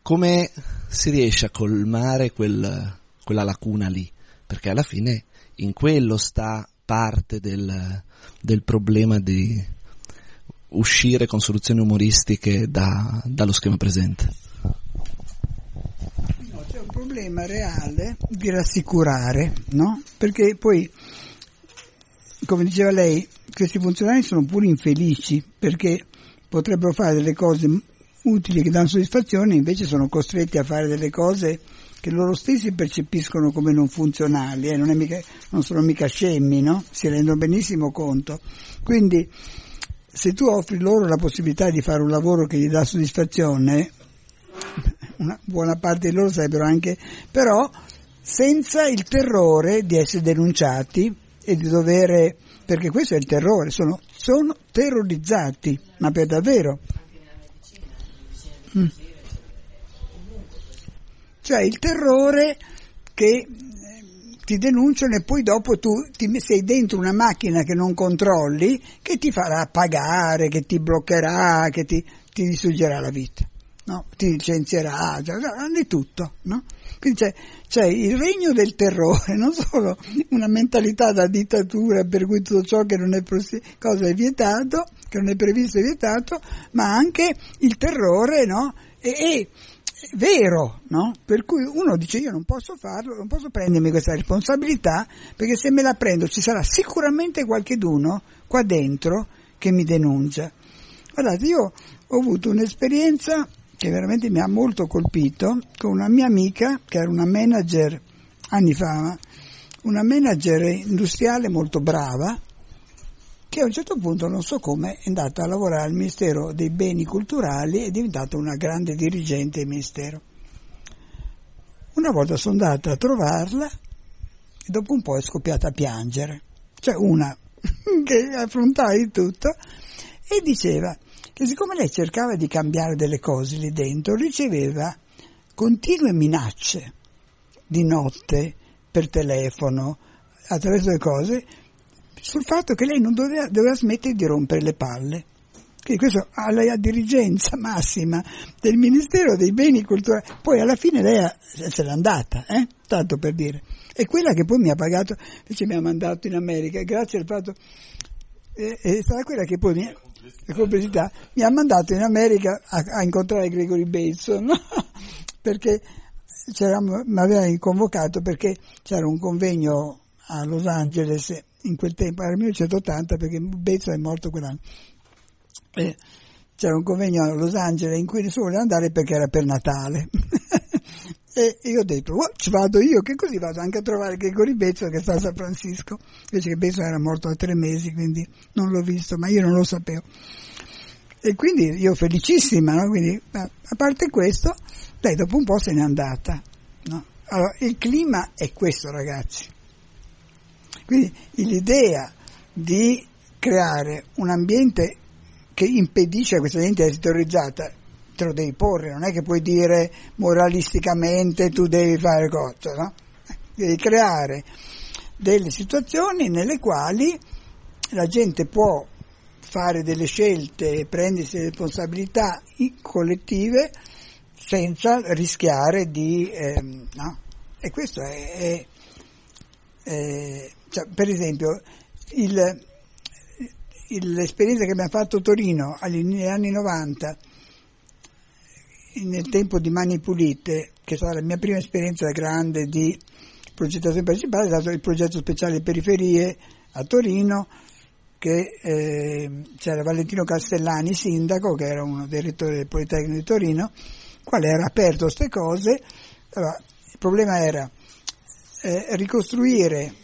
come si riesce a colmare quel, quella lacuna lì, perché alla fine in quello sta parte del, del problema di uscire con soluzioni umoristiche da, dallo schema presente. No, c'è un problema reale di rassicurare, no? Perché poi, come diceva lei, questi funzionari sono pure infelici perché potrebbero fare delle cose utili che danno soddisfazione, invece sono costretti a fare delle cose che loro stessi percepiscono come non funzionali, eh? non, mica, non, sono mica scemmi, no? si rendono benissimo conto. Quindi se tu offri loro la possibilità di fare un lavoro che gli dà soddisfazione, una buona parte di loro sarebbero anche, però senza il terrore di essere denunciati e di dover, perché questo è il terrore, sono, sono terrorizzati, ma per davvero. Mm. Cioè il terrore che ti denunciano e poi dopo tu ti sei dentro una macchina che non controlli, che ti farà pagare, che ti bloccherà, che ti, ti distruggerà la vita, no? ti licenzierà, cioè, di tutto. No? Quindi c'è, c'è, il regno del terrore, *laughs* non solo una mentalità da dittatura per cui tutto ciò che non è, cosa è vietato, che non è previsto è vietato, ma anche il terrore no? e, e vero, no? Per cui uno dice io non posso farlo, non posso prendermi questa responsabilità, perché se me la prendo ci sarà sicuramente qualcheduno qua dentro che mi denuncia. Guardate, io ho avuto un'esperienza che veramente mi ha molto colpito con una mia amica che era una manager anni fa, una manager industriale molto brava, che a un certo punto, non so come, è andata a lavorare al Ministero dei Beni Culturali e è diventata una grande dirigente del Ministero. Una volta sono andata a trovarla e dopo un po' è scoppiata a piangere. Cioè una *laughs* che affrontava di tutto e diceva che siccome lei cercava di cambiare delle cose lì dentro, riceveva continue minacce di notte per telefono, attraverso le cose, sul fatto che lei non doveva, doveva smettere di rompere le palle. Quindi questo alla dirigenza *laughs* massima del Ministero dei Beni Culturali, poi alla fine lei se n'è andata, eh? tanto per dire. E quella che poi mi ha pagato, invece mi ha mandato in America, grazie al fatto, eh, è stata quella che poi mi, la complicità, mi ha mandato in America a, a incontrare Gregory Bateson, *laughs* no? perché mi aveva convocato perché c'era un convegno a Los Angeles in quel tempo, era il 1980 perché Bezzo è morto quell'anno. E c'era un convegno a Los Angeles in cui nessuno voleva andare perché era per Natale. *laughs* e io ho detto, oh, ci vado io, che così vado anche a trovare Gregory Bezzo che sta a San Francisco. Invece che Bezzo era morto da tre mesi, quindi non l'ho visto, ma io non lo sapevo. E quindi io felicissima, no? quindi, a parte questo, lei dopo un po' se n'è andata. No? Allora, il clima è questo, ragazzi. Quindi l'idea di creare un ambiente che impedisce a questa gente di essere terrorizzata, te lo devi porre, non è che puoi dire moralisticamente tu devi fare cose, no? Devi creare delle situazioni nelle quali la gente può fare delle scelte e prendersi delle responsabilità collettive senza rischiare di... Eh, no? E questo è, è, è cioè, per esempio, il, il, l'esperienza che abbiamo fatto a Torino negli anni 90, nel tempo di Mani Pulite, che è stata la mia prima esperienza grande di progettazione principale, è stato il progetto speciale periferie a Torino, che eh, c'era Valentino Castellani, sindaco, che era uno dei rettori del Politecnico di Torino, quale era aperto a queste cose. Allora, il problema era eh, ricostruire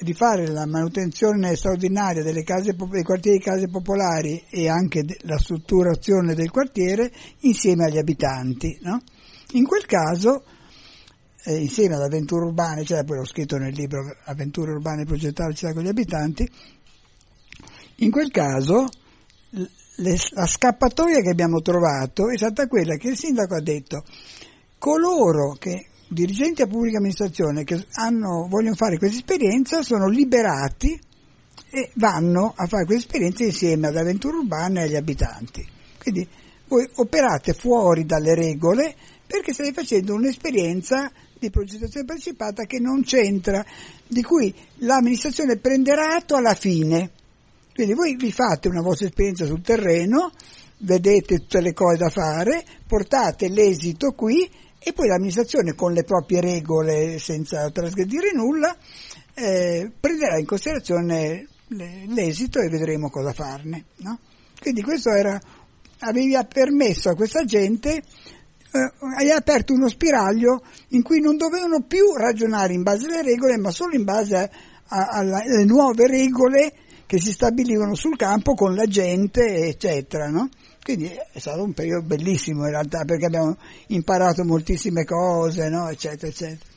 di fare la manutenzione straordinaria case, dei quartieri di case popolari e anche la strutturazione del quartiere insieme agli abitanti. No? In quel caso, eh, insieme ad avventure urbane, cioè poi l'ho scritto nel libro Avventure urbane progettare la città con gli abitanti, in quel caso le, la scappatoia che abbiamo trovato è stata quella che il sindaco ha detto coloro che dirigenti a pubblica amministrazione che hanno, vogliono fare questa esperienza sono liberati e vanno a fare questa esperienza insieme ad avventure urbane e agli abitanti. Quindi voi operate fuori dalle regole perché state facendo un'esperienza di progettazione partecipata che non c'entra, di cui l'amministrazione prenderà atto alla fine. Quindi voi vi fate una vostra esperienza sul terreno, vedete tutte le cose da fare, portate l'esito qui e poi l'amministrazione con le proprie regole senza trasgredire nulla eh, prenderà in considerazione l'esito e vedremo cosa farne. No? Quindi questo era, aveva permesso a questa gente, eh, hai aperto uno spiraglio in cui non dovevano più ragionare in base alle regole, ma solo in base alle nuove regole che si stabilivano sul campo con la gente, eccetera. No? Quindi è stato un periodo bellissimo in realtà perché abbiamo imparato moltissime cose, no? eccetera, eccetera.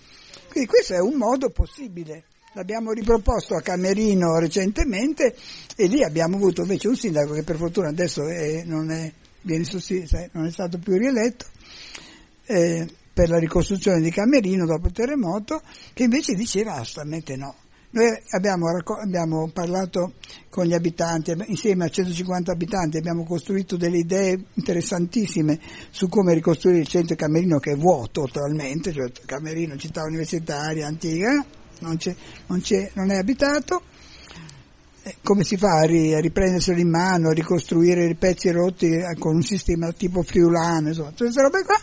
Quindi questo è un modo possibile. L'abbiamo riproposto a Camerino recentemente e lì abbiamo avuto invece un sindaco che per fortuna adesso è, non, è, non, è, stato più rieletto eh, per la ricostruzione di Camerino dopo il terremoto, che invece diceva assolutamente no. Noi abbiamo, abbiamo, parlato con gli abitanti, insieme a 150 abitanti abbiamo costruito delle idee interessantissime su come ricostruire il centro Camerino che è vuoto totalmente, cioè Camerino, città universitaria, antica, non, non, non è abitato, eh, come si fa a, ri, a riprenderselo in mano, a ricostruire i pezzi rotti eh, con un sistema tipo friulano, insomma, tutte queste robe qua.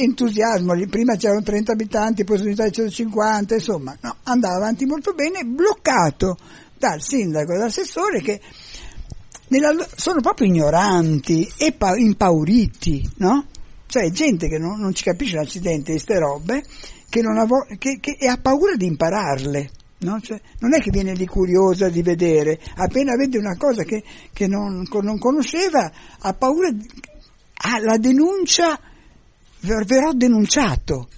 Entusiasmo, prima c'erano 30 abitanti, poi sono diventati 150, insomma, no, andava avanti molto bene, bloccato dal sindaco e dall'assessore che nella, sono proprio ignoranti e pa, impauriti, no? Cioè gente che non, non ci capisce l'accidente di queste robe che, avo- che, che ha paura di impararle. No? Cioè, non è che viene lì curiosa di vedere, appena vede una cosa che, che non, non, conosceva, ha paura, ha la denuncia, verrò denunciato,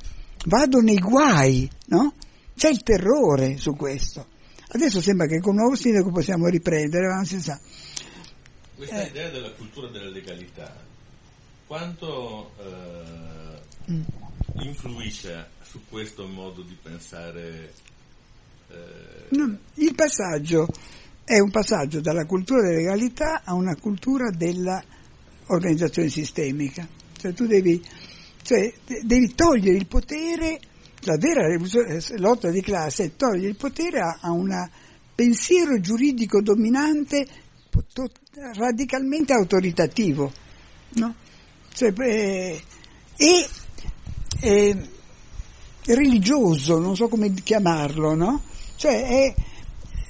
vado nei guai, no? C'è il terrore su questo. Adesso sembra che con il nuovo sindaco possiamo riprendere, ma non si sa. Questa eh. idea della cultura della legalità, quanto eh, mm. influisce su questo modo di pensare? Eh... No, il passaggio è un passaggio dalla cultura della legalità a una cultura dell'organizzazione sistemica. Cioè tu devi, cioè, devi togliere il potere, la vera lotta di classe è togliere il potere a, a un pensiero giuridico dominante radicalmente autoritativo. No? Cioè, eh, e, eh, religioso, non so come chiamarlo, no? Cioè è,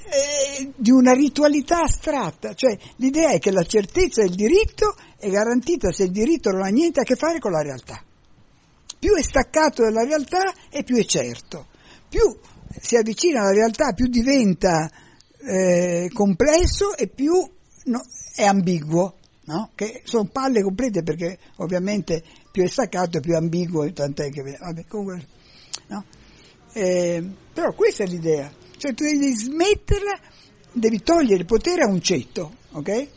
è di una ritualità astratta, cioè l'idea è che la certezza del diritto è garantita se il diritto non ha niente a che fare con la realtà. Più è staccato dalla realtà e più è certo. Più si avvicina alla realtà, più diventa eh, complesso e più no, è ambiguo. No? Che sono palle complete perché ovviamente più è staccato più è ambiguo, tant'è che... Vabbè, comunque, No? Eh, però questa è l'idea, cioè tu devi smetterla, devi togliere il potere a un ceto, ok?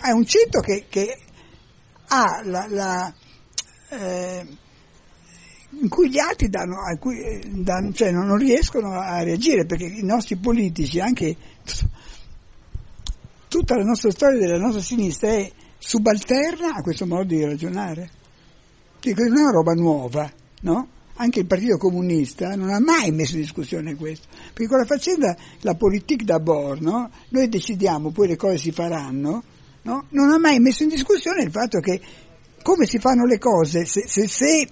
A un ceto che, che ha la, la eh, in cui gli altri danno, cui, eh, danno, cioè non, riescono a reagire perché i nostri politici, anche tutta la nostra storia della nostra sinistra è subalterna a questo modo di ragionare. Dico, non è una roba nuova, no? anche il Partito Comunista non ha mai messo in discussione questo, perché con la faccenda, la politique d'abord, no? noi decidiamo, poi le cose si faranno, no? non ha mai messo in discussione il fatto che come si fanno le cose, se, se, se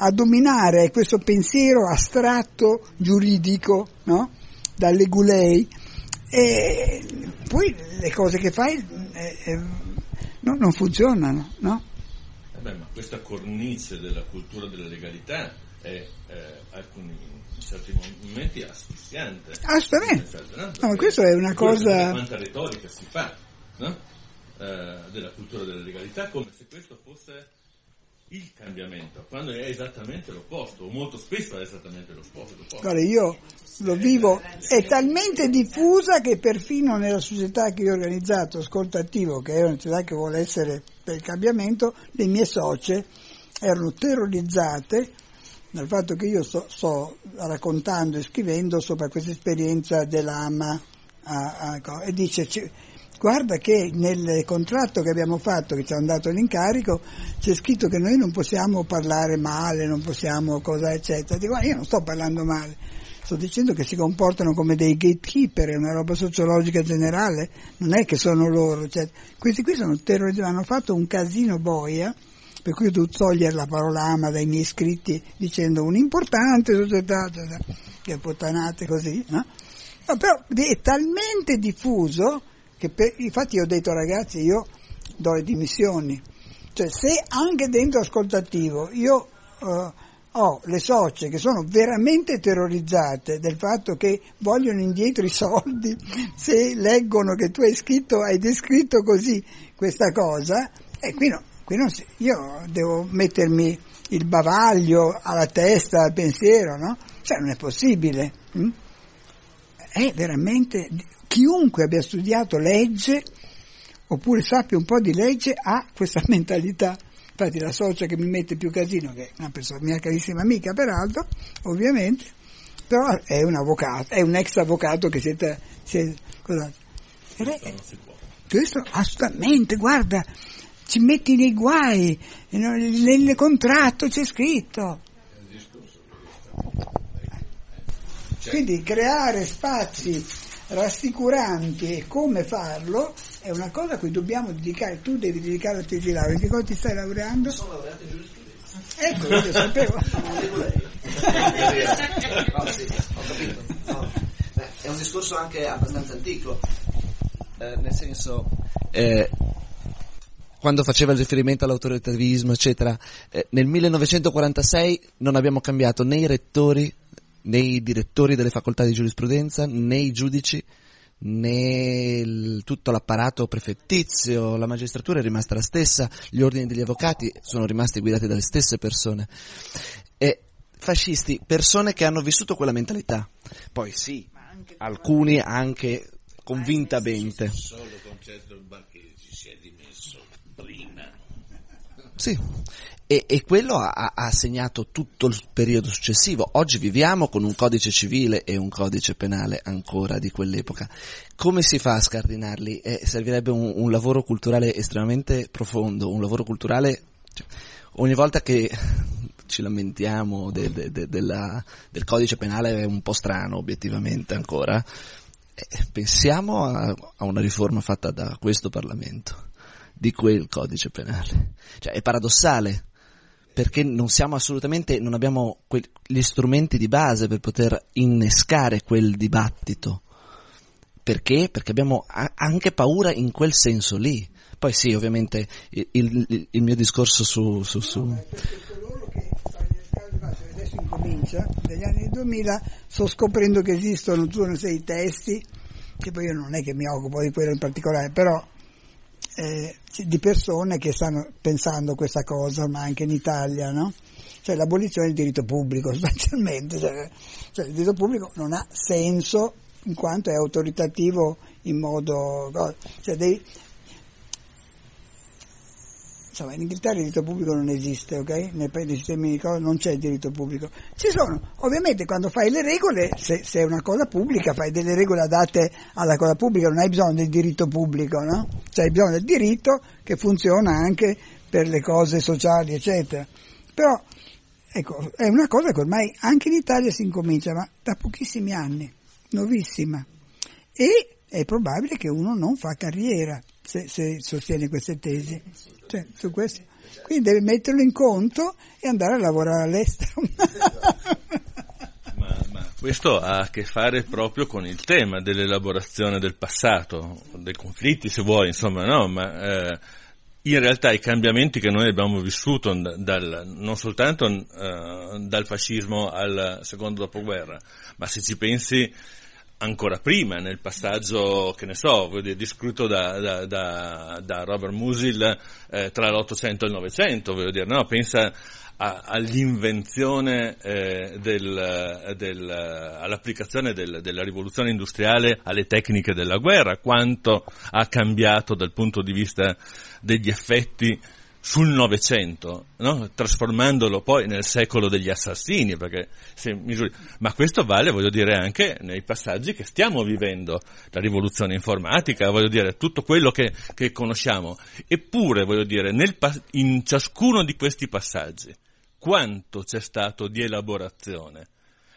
a dominare questo pensiero astratto, giuridico, no? dalle gulei, e poi le cose che fai eh, eh, no, non funzionano, no? Eh beh, ma questa cornice della cultura della legalità è eh, alcuni, in certi momenti asfissiante. Assolutamente. No? questo è una cosa... Quanta retorica si fa no? eh, della cultura della legalità come se questo fosse il cambiamento, quando è esattamente l'opposto, o molto spesso è esattamente l'opposto. Guarda, io lo vivo, è talmente diffusa che perfino nella società che io ho organizzato, Ascolta Attivo, che è una società che vuole essere per il cambiamento, le mie socie erano terrorizzate dal fatto che io sto, sto raccontando e scrivendo sopra questa esperienza dell'AMA a, a, e dice guarda che nel contratto che abbiamo fatto, che ci hanno dato l'incarico, c'è scritto che noi non possiamo parlare male, non possiamo cosa eccetera. Dico, io non sto parlando male, sto dicendo che si comportano come dei gatekeeper, è una roba sociologica generale, non è che sono loro. Cioè, questi qui sono terrorizzati, hanno fatto un casino boia, per cui ho dovuto togliere la parola ama dai miei scritti dicendo un'importante società, che puttanate così, no? Però è talmente diffuso per, infatti ho detto ragazzi io do le dimissioni, cioè se anche dentro ascoltativo io uh, ho le socie che sono veramente terrorizzate del fatto che vogliono indietro i soldi *laughs* se leggono che tu hai scritto, hai descritto così questa cosa, e qui no, qui non si, io devo mettermi il bavaglio alla testa, al pensiero, no? Cioè non è possibile. Hm? È veramente chiunque abbia studiato legge oppure sappia un po' di legge ha questa *laughs* mentalità. Infatti la socia che mi mette più casino, che è una persona, mia carissima amica peraltro, ovviamente, però è un avvocato, è un ex avvocato che siete... siete cosa, questo assolutamente, guarda, ci metti nei guai, nel contratto c'è scritto. Quindi creare spazi rassicuranti e come farlo è una cosa a cui dobbiamo dedicare, tu devi dedicare la tesi di laurea, che cosa ti stai laureando? Sono laureato in giurisprudenza. Ecco, io lo sapevo. *laughs* no, sì, ho capito. No. Beh, è un discorso anche abbastanza antico, eh, nel senso, eh, quando faceva il riferimento all'autoritarismo, eccetera, eh, nel 1946 non abbiamo cambiato né i rettori né i direttori delle facoltà di giurisprudenza, né i giudici, né il, tutto l'apparato prefettizio, la magistratura è rimasta la stessa, gli ordini degli avvocati sono rimasti guidati dalle stesse persone. E fascisti, persone che hanno vissuto quella mentalità. Poi sì, alcuni anche convintamente. Solo concetto Barchesi si è dimesso prima. Sì, e, e quello ha, ha, segnato tutto il periodo successivo. Oggi viviamo con un codice civile e un codice penale ancora di quell'epoca. Come si fa a scardinarli? Eh, servirebbe un, un, lavoro culturale estremamente profondo, un lavoro culturale... Cioè, ogni volta che *laughs* ci lamentiamo de, de, de, della, del codice penale è un po' strano obiettivamente ancora, eh, pensiamo a, a una riforma fatta da questo Parlamento di quel codice penale. Cioè, è paradossale perché non siamo assolutamente, non abbiamo que- gli strumenti di base per poter innescare quel dibattito. Perché? Perché abbiamo a- anche paura in quel senso lì. Poi sì, ovviamente il, il, il mio discorso su... su, su... No, adesso incomincia, negli anni 2000 sto scoprendo che esistono tu non sei testi, che poi io non è che mi occupo di quello in particolare, però eh, di persone che stanno pensando questa cosa, ma anche in Italia, no? Cioè l'abolizione del diritto pubblico, *laughs* sostanzialmente, cioè, cioè il diritto pubblico non ha senso in quanto è autoritativo in modo... Cioè dei, insomma in Inghilterra il diritto pubblico non esiste, ok? Nei, nei sistemi di cose non c'è il diritto pubblico. Ci sono, ovviamente quando fai le regole, se, se, è una cosa pubblica, fai delle regole adatte alla cosa pubblica, non hai bisogno del diritto pubblico, no? Cioè hai bisogno del diritto che funziona anche per le cose sociali, eccetera. Però, ecco, è una cosa che ormai anche in Italia si incomincia, ma da pochissimi anni, nuovissima. E è probabile che uno non fa carriera se, se sostiene queste tesi. Cioè, su questo. Quindi deve metterlo in conto e andare a lavorare all'estero. ma, ma, questo ha a che fare proprio con il tema dell'elaborazione del passato, dei conflitti se vuoi, insomma, no? Ma eh, in realtà i cambiamenti che noi abbiamo vissuto dal, non soltanto eh, dal fascismo al secondo dopoguerra, ma se ci pensi ancora prima, nel passaggio, che ne so, descritto da, da, da, da Robert Musil eh, tra l'Ottocento e il Novecento, voglio dire, no? pensa a, all'invenzione eh, del, del, all'applicazione del, della rivoluzione industriale alle tecniche della guerra, quanto ha cambiato dal punto di vista degli effetti sul Novecento, no? trasformandolo poi nel secolo degli assassini, misuri... ma questo vale, voglio dire, anche nei passaggi che stiamo vivendo, la rivoluzione informatica, voglio dire, tutto quello che, che conosciamo. Eppure, voglio dire, nel, in ciascuno di questi passaggi, quanto c'è stato di elaborazione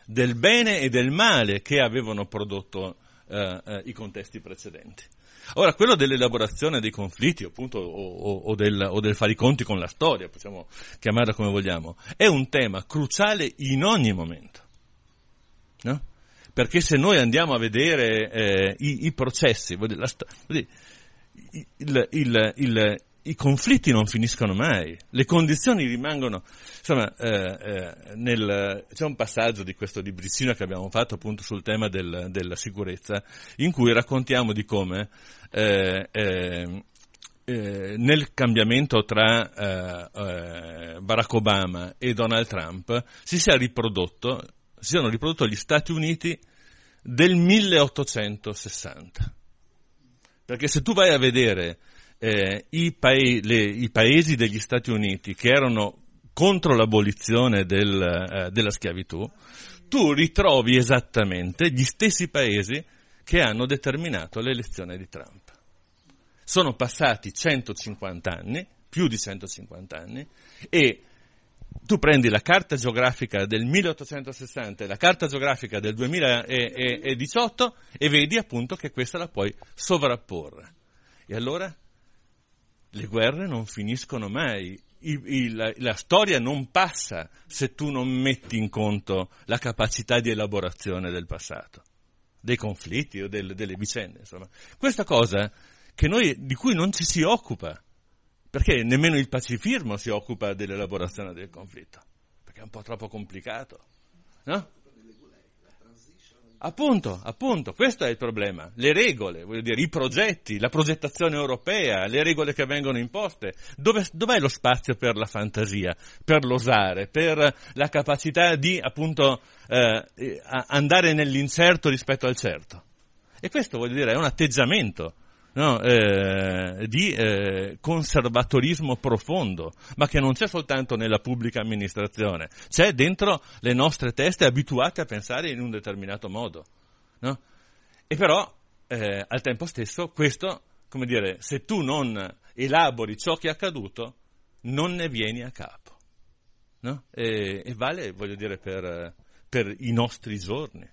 del bene e del male che avevano prodotto eh, eh, i contesti precedenti. Ora, quello dell'elaborazione dei conflitti, appunto, o, o, del, o, del, fare i conti con la storia, possiamo chiamarla come vogliamo, è un tema cruciale in ogni momento. No? Perché se noi andiamo a vedere eh, i, i, processi, la, il, il, il, i conflitti non finiscono mai, le condizioni rimangono, insomma, eh, eh, nel, c'è un passaggio di questo libricino che abbiamo fatto appunto sul tema del, della sicurezza, in cui raccontiamo di come eh, eh, eh nel cambiamento tra eh, Barack Obama e Donald Trump si sia riprodotto, si siano riprodotti gli Stati Uniti del 1860. Perché se tu vai a vedere eh, i, pa- le, i, paesi degli Stati Uniti che erano contro l'abolizione del, eh, della schiavitù, tu ritrovi esattamente gli stessi paesi che hanno determinato l'elezione di Trump. Sono passati 150 anni, più di 150 anni, e tu prendi la carta geografica del 1860 e la carta geografica del 2018 e vedi appunto che questa la puoi sovrapporre. E allora le guerre non finiscono mai, I, i, la, la, storia non passa se tu non metti in conto la capacità di elaborazione del passato, dei conflitti o del, delle vicende. Insomma. Questa cosa noi, di cui non ci si occupa, perché nemmeno il pacifismo si occupa dell'elaborazione del conflitto, perché è un po' troppo complicato. No? Appunto, appunto, questo è il problema. Le regole, voglio dire, i progetti, la progettazione europea, le regole che vengono imposte. Dove, dov'è lo spazio per la fantasia, per l'osare, per la capacità di, appunto, eh, andare nell'incerto rispetto al certo? E questo, voglio dire, è un atteggiamento no, eh, di eh, conservatorismo profondo, ma che non c'è soltanto nella pubblica amministrazione, c'è dentro le nostre teste abituate a pensare in un determinato modo. No? E però, eh, al tempo stesso, questo, come dire, se tu non elabori ciò che è accaduto, non ne vieni a capo. No? E, e, vale, voglio dire, per, per i nostri giorni.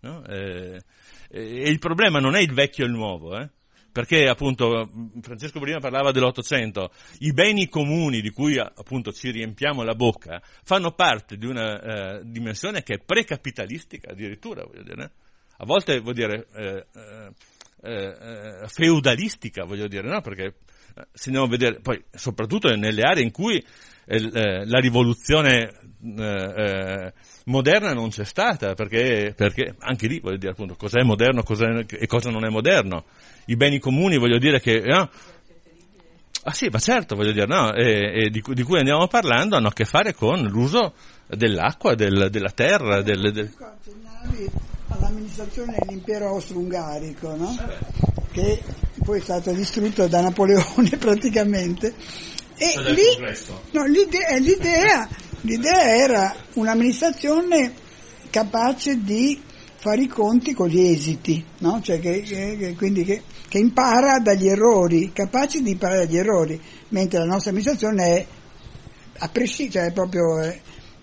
No? E, e, il problema non è il vecchio e il nuovo, eh? Perché appunto Francesco prima parlava dell'Ottocento, i beni comuni di cui appunto ci riempiamo la bocca fanno parte di una eh, dimensione che è precapitalistica addirittura, voglio dire. A volte vuol dire eh, eh, eh feudalistica, voglio dire, no? Perché eh, se andiamo a vedere, poi soprattutto nelle aree in cui eh, la rivoluzione moderna non c'è stata, perché, perché anche lì voglio dire appunto cos'è moderno cos'è, e cosa non è moderno. I beni comuni voglio dire che... No? Ah sì, ma certo, voglio dire, no, e, e di, di, cui andiamo parlando hanno a che fare con l'uso dell'acqua, del, della terra. Del, del... All'amministrazione dell'impero austro-ungarico, no? che poi è stato distrutto da Napoleone *laughs* praticamente. E lì, no, l'idea, l'idea L'idea era un'amministrazione capace di fare i conti con gli esiti, no? cioè che, che, quindi che, che, impara dagli errori, capace di imparare dagli errori, mentre la nostra amministrazione è a prescindere, cioè è proprio, è,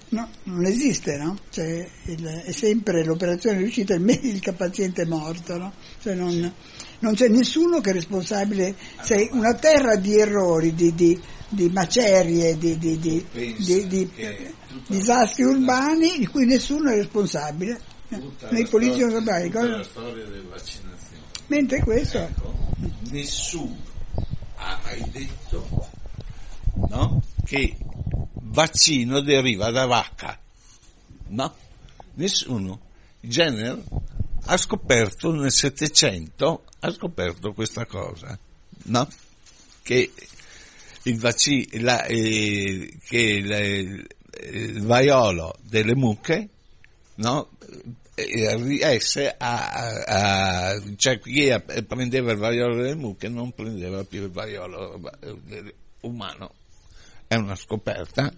no, non esiste, no? cioè, il, è sempre l'operazione riuscita il medico paziente morto, no? cioè non, non, c'è nessuno che è responsabile, sei una terra di errori, di, di di macerie, di, di, di, di disastri urbani di cui nessuno è responsabile. Nei politici non saprai cosa. Mentre questo... Ecco, nessuno ha mai detto no, che vaccino deriva da vacca. No? Nessuno. Jenner ha scoperto nel Settecento, ha scoperto questa cosa, no? Che il vaccino, la, eh, che la, il vaiolo delle mucche, no? Eh, riesce a, a, a, cioè chi prendeva il vaiolo delle mucche non prendeva più il vaiolo eh, umano, è una scoperta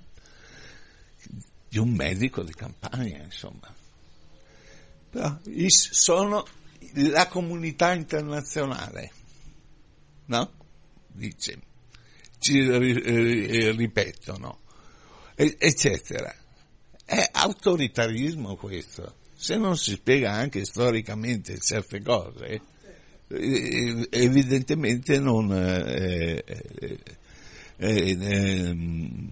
di un medico di campagna, insomma. Però sono la comunità internazionale, no? Dice, ci ripetono, eccetera. È autoritarismo questo. Se non si spiega anche storicamente certe cose, evidentemente non, eh, eh, eh, ehm,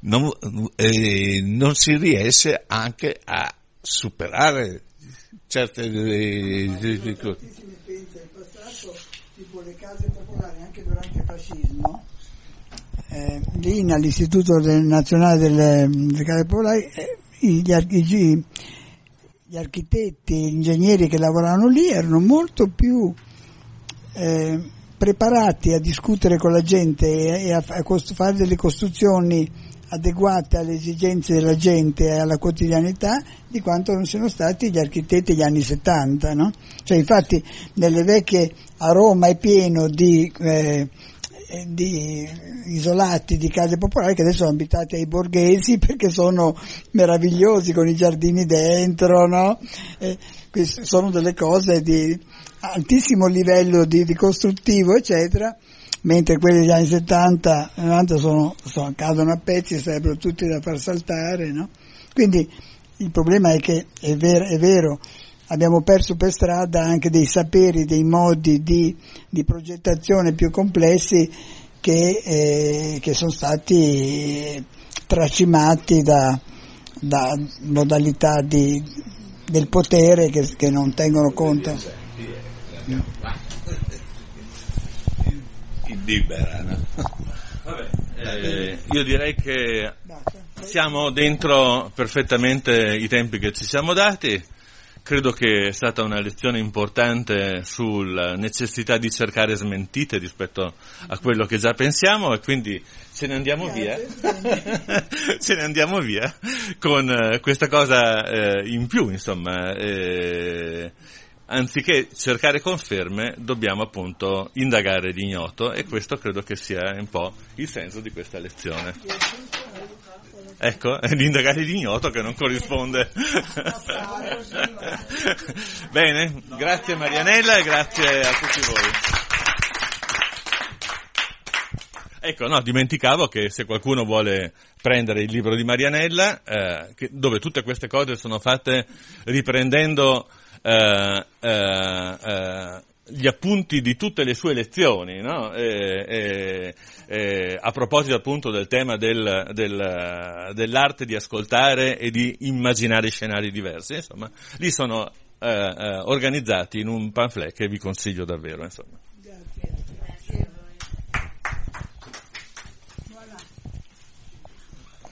non, eh, non, si riesce anche a superare certe difficoltà. Tipo le case popolari anche durante il fascismo, eh, l'INA, l'Istituto del Nazionale delle, delle Popolari, eh, gli, gli, gli architetti, gli ingegneri che lavoravano lì erano molto più eh, preparati a discutere con la gente e a, a cost- fare delle costruzioni adeguate alle esigenze della gente e alla quotidianità di quanto non siano stati gli architetti degli anni 70. No? Cioè, infatti nelle vecchie a Roma è pieno di eh, di isolati di case popolari che adesso sono abitati ai borghesi *laughs* perché sono meravigliosi con i giardini dentro, no? Eh, sono delle cose di altissimo livello di, di costruttivo, eccetera, mentre quelli degli anni 70, 90 sono, sono, cadono a pezzi e sarebbero tutti da far saltare, no? Quindi il problema è che è, ver- è vero abbiamo perso per strada anche dei saperi, dei modi di, di progettazione più complessi che, eh, che sono stati tracimati da, da modalità di, del potere che, che, non tengono conto. Liberano. Eh, io direi che siamo dentro perfettamente i tempi che ci siamo dati. Credo che è stata una lezione importante sulla necessità di cercare smentite rispetto a quello che già pensiamo e quindi ce ne andiamo via, *laughs* ce ne andiamo via con eh, questa cosa eh, in più, insomma. Eh, anziché cercare conferme, dobbiamo appunto indagare l'ignoto e questo credo che sia un po' il senso di questa lezione. Ecco, è *laughs* l'indagare l'ignoto che non corrisponde. *laughs* Bene, grazie Marianella e grazie a tutti voi. Ecco, no, dimenticavo che se qualcuno vuole prendere il libro di Marianella, eh, che, dove tutte queste cose sono fatte riprendendo eh, eh, eh gli appunti di tutte le sue lezioni, no? e, e, a proposito appunto del tema del, del, dell'arte di ascoltare e di immaginare scenari diversi, insomma, lì sono eh, eh, organizzati in un pamphlet che vi consiglio davvero. Insomma.